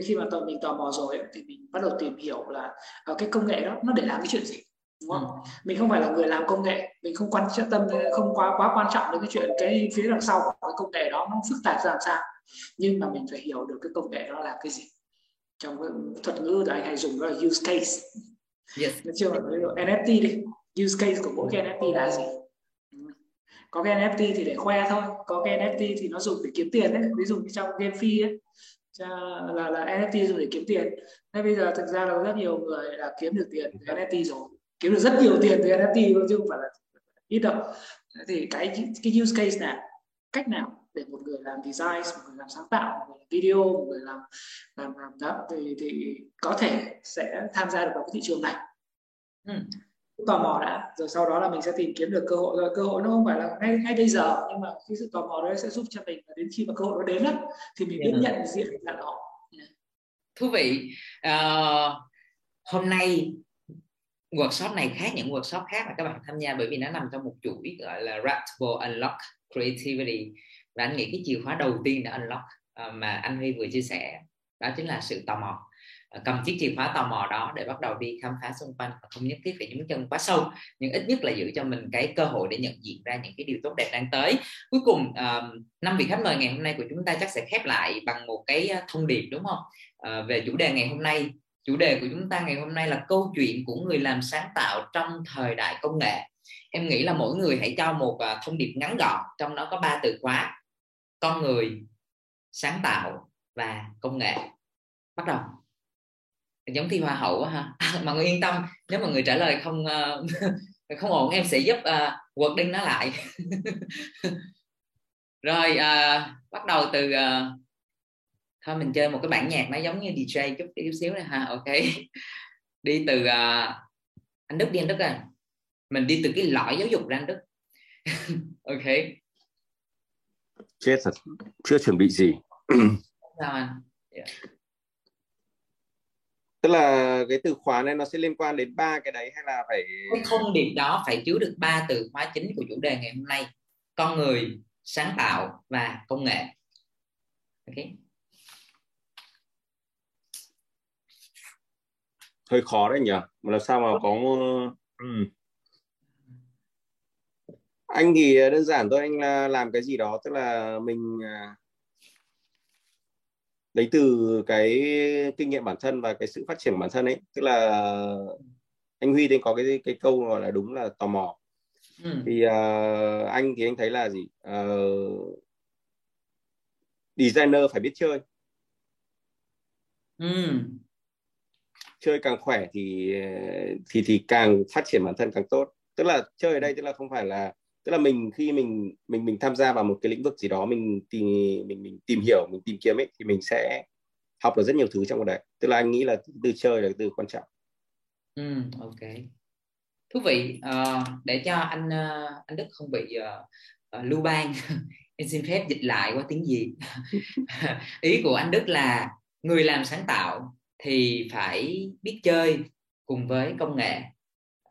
khi mà tò mình tò mò rồi thì mình bắt đầu tìm hiểu là à, cái công nghệ đó nó để làm cái chuyện gì? Đúng không? Ừ. mình không phải là người làm công nghệ mình không quan tâm không quá quá quan trọng đến cái chuyện cái phía đằng sau của cái công nghệ đó nó phức tạp ra làm sao. Nhưng mà mình phải hiểu được cái công nghệ đó là cái gì. Trong cái thuật ngữ thì anh hay dùng đó là use case. Yes. chưa? Là NFT đi. Use case của mỗi cái NFT là gì? Có cái NFT thì để khoe thôi. Có cái NFT thì nó dùng để kiếm tiền đấy. Ví dụ như trong game phi ấy là là NFT dùng để kiếm tiền. Nên bây giờ thực ra là rất nhiều người là kiếm được tiền từ NFT rồi kiếm được rất nhiều tiền từ NFT chứ không phải là ít đâu. Thì cái cái use case nào? Cách nào để một người làm design một người làm sáng tạo một người làm video một người làm làm làm đó thì thì có thể sẽ tham gia được vào cái thị trường này. Ừ. tò mò đã. Rồi sau đó là mình sẽ tìm kiếm được cơ hội. Rồi cơ hội nó không phải là ngay ngay bây giờ nhưng mà cái sự tò mò đấy sẽ giúp cho mình đến khi mà cơ hội nó đến đó, thì mình biết yeah. nhận diện là nó. Thú vị. Uh, hôm nay workshop này khác, những workshop khác mà các bạn tham gia bởi vì nó nằm trong một chuỗi, gọi là Raptable Unlock Creativity. Và anh nghĩ cái chìa khóa đầu tiên để unlock ờ, mà anh Huy vừa chia sẻ, đó chính là sự tò mò. Ờ, cầm chiếc chìa khóa tò mò đó để bắt đầu đi khám phá xung quanh không nhất thiết phải nhúng chân quá sâu, nhưng ít nhất là giữ cho mình cái cơ hội để nhận diện ra những cái điều tốt đẹp đang tới. Cuối cùng ờ, năm vị khách mời ngày hôm nay của chúng ta chắc sẽ khép lại bằng một cái thông điệp, đúng không? Về chủ đề ngày hôm nay chủ đề của chúng ta ngày hôm nay là câu chuyện của người làm sáng tạo trong thời đại công nghệ. Em nghĩ là mỗi người hãy cho một à, thông điệp ngắn gọn trong đó có ba từ khóa. Con người sáng tạo và công nghệ. Bắt đầu. Giống thi hoa hậu ha. À, mọi người yên tâm nếu mà người trả lời không uh, không ổn em sẽ giúp uh, quật đinh nó lại. Rồi uh, bắt đầu từ uh, thôi mình chơi một cái bản nhạc nó giống như DJ chút chút xíu này ha ok. Đi từ uh, anh Đức đi anh Đức à mình đi từ cái lõi giáo dục ra anh Đức. Ok. Chết thật chưa chuẩn bị gì. Yeah. tức là cái từ khóa này nó sẽ liên quan đến ba cái đấy hay là phải cái thông điệp đó phải chứa được ba từ khóa chính của chủ đề ngày hôm nay. Con người sáng tạo và công nghệ. Ok hơi khó đấy nhỉ? Mà làm sao mà có ừ. anh thì đơn giản thôi anh là làm cái gì đó tức là mình à, lấy từ cái kinh nghiệm bản thân và cái sự phát triển bản thân ấy. Tức là anh Huy thì có cái cái câu gọi là đúng là tò mò. Ừ. thì uh, anh thì anh thấy là gì? Uh, designer phải biết chơi. Ừ chơi càng khỏe thì thì thì càng phát triển bản thân càng tốt. Tức là chơi ở đây tức là không phải là tức là mình khi mình mình mình tham gia vào một cái lĩnh vực gì đó mình tìm mình mình tìm hiểu mình tìm kiếm ấy thì mình sẽ học được rất nhiều thứ trong đấy. Tức là anh nghĩ là từ chơi là từ quan trọng. Ừ, ok. Thú vị uh, để cho anh uh, anh Đức không bị uh, uh, lưu ban em xin phép dịch lại qua tiếng gì ý của anh Đức là người làm sáng tạo thì phải biết chơi cùng với công nghệ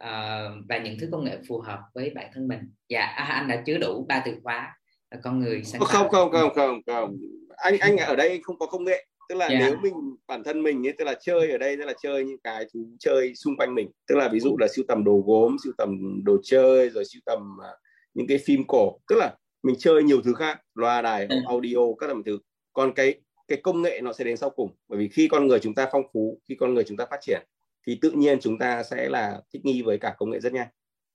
uh, và những thứ công nghệ phù hợp với bản thân mình dạ à, anh đã chứa đủ ba từ khóa là con người sáng không, tạo. không không không không anh anh ở đây không có công nghệ tức là yeah. Dạ. nếu mình bản thân mình ấy tức là chơi ở đây tức là chơi những cái thú chơi xung quanh mình tức là ví dụ là sưu tầm đồ gốm sưu tầm đồ chơi rồi sưu tầm uh, những cái phim cổ tức là mình chơi nhiều thứ khác loa đài ừ. audio các loại thứ còn cái cái công nghệ nó sẽ đến sau cùng bởi vì khi con người chúng ta phong phú khi con người chúng ta phát triển thì tự nhiên chúng ta sẽ là thích nghi với cả công nghệ rất nhanh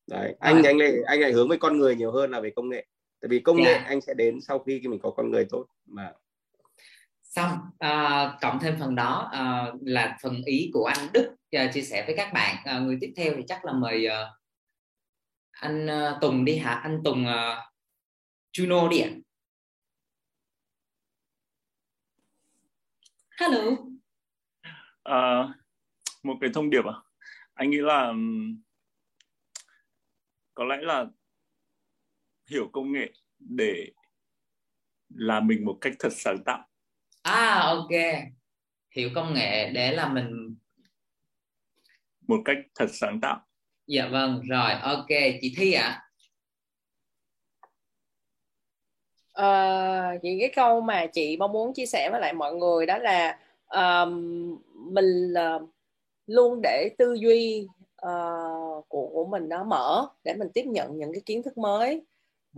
đấy anh à. anh lại anh lại hướng với con người nhiều hơn là về công nghệ tại vì công yeah. nghệ dạ. anh sẽ đến sau khi mình có con người tốt mà xong à, cộng thêm phần đó à, là phần ý của anh Đức à, chia sẻ với các bạn à, người tiếp theo thì chắc là mời à, anh à, Tùng đi hả anh Tùng à, Juno đi ạ à? Hello. À, một cái thông điệp à? Anh nghĩ là có lẽ là hiểu công nghệ để làm mình một cách thật sáng tạo. À ok. Hiểu công nghệ để làm mình một cách thật sáng tạo. Dạ vâng rồi ok. Chị thi ạ. à? Uh, những cái câu mà chị mong muốn chia sẻ với lại mọi người đó là uh, mình uh, luôn để tư duy uh, của của mình nó mở để mình tiếp nhận những cái kiến thức mới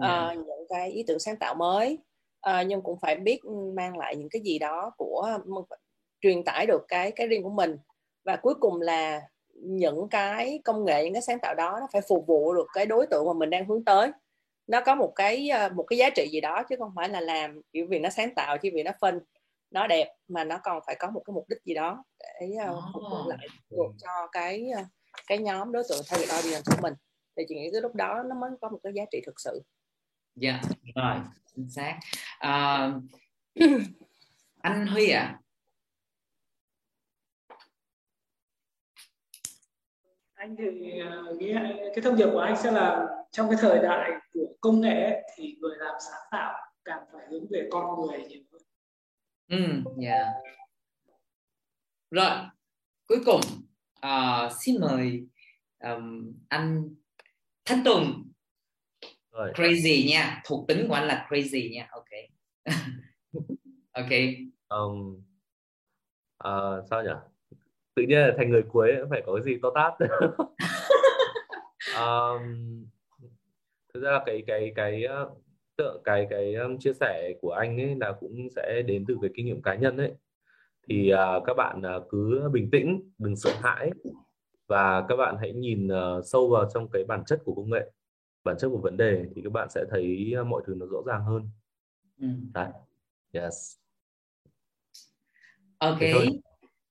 uh, yeah. những cái ý tưởng sáng tạo mới. Uh, nhưng cũng phải biết mang lại những cái gì đó của truyền tải được cái cái riêng của mình. Và cuối cùng là những cái công nghệ những cái sáng tạo đó nó phải phục vụ được cái đối tượng mà mình đang hướng tới nó có một cái ờ, một cái giá trị gì đó chứ không phải là làm chỉ vì nó sáng tạo chỉ vì nó phân nó đẹp mà nó còn phải có một cái mục đích gì đó để uh, phục vụ lại được cho cái uh, cái nhóm đối tượng target audience của mình. Thì chị nghĩ cái lúc đó nó mới có một cái giá trị thực sự. Dạ yeah, rồi chính xác. Uh, anh Huy ạ à, anh thì nghĩ cái thông điệp của anh sẽ là trong cái thời đại của công nghệ thì người làm sáng tạo càng phải hướng về con người nhiều hơn. Ừ, yeah. Rồi, cuối cùng uh, xin mời um, anh Thanh Tùng. Rồi. Crazy nha thuộc tính của anh là crazy nha ok. Ok. Um, uh, sao nhỉ tự nhiên là thành người cuối phải có cái gì to tát. Um, thực ra là cái cái cái cái cái cái um, chia sẻ của anh ấy là cũng sẽ đến từ cái kinh nghiệm cá nhân ấy. Thì uh, các bạn uh, cứ bình tĩnh đừng sợ hãi và các bạn hãy nhìn uh, sâu vào trong cái bản chất của công nghệ bản chất của vấn đề thì các bạn sẽ thấy mọi thứ nó rõ ràng hơn. Ừ. đấy. Yes. Ok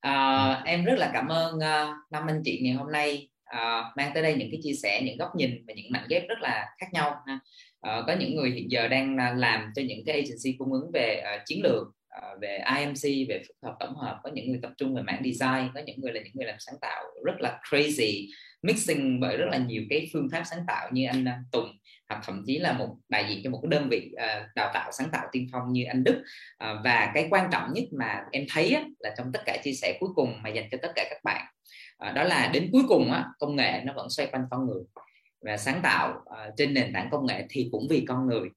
à, em rất là cảm ơn ờ, uh, năm anh chị ngày hôm nay uh, mang tới đây những cái chia sẻ những góc nhìn và những mảnh ghép rất là khác nhau ha. Uh, có những người hiện giờ đang làm cho những cái agency cung ứng về uh, chiến lược uh, về IMC về phức hợp tổng hợp có những người tập trung về mảng design có những người là những người làm sáng tạo rất là crazy mixing bởi rất là nhiều cái phương pháp sáng tạo như anh uh, Tùng hoặc thậm chí là một đại diện cho một cái đơn vị uh, đào tạo sáng tạo tiên phong như anh Đức. Uh, và cái quan trọng nhất mà em thấy á, là trong tất cả chia sẻ cuối cùng mà dành cho tất cả các bạn uh, đó là đến cuối cùng á, công nghệ nó vẫn xoay quanh con người. Và sáng tạo uh, trên nền tảng công nghệ thì cũng vì con người.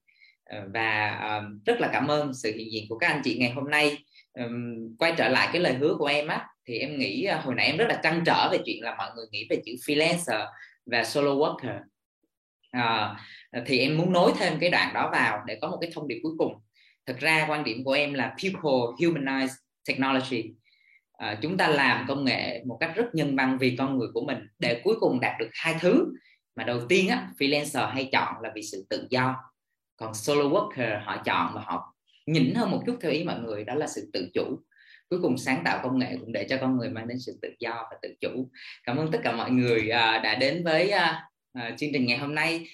Uh, và uh, rất là cảm ơn sự hiện diện của các anh chị ngày hôm nay. Um, quay trở lại cái lời hứa của em á thì em nghĩ uh, hồi nãy em rất là trăn trở về chuyện là mọi người nghĩ về chữ freelancer và solo worker à, thì em muốn nối thêm cái đoạn đó vào để có một cái thông điệp cuối cùng. Thực ra quan điểm của em là people humanize technology. À, chúng ta làm công nghệ một cách rất nhân văn vì con người của mình để cuối cùng đạt được hai thứ mà đầu tiên á freelancer hay chọn là vì sự tự do. Còn solo worker họ chọn và họ nhỉnh hơn một chút theo ý mọi người đó là sự tự chủ. Cuối cùng sáng tạo công nghệ cũng để cho con người mang đến sự tự do và tự chủ. Cảm ơn tất cả mọi người ờ, đã đến với uh, chương trình ngày hôm nay.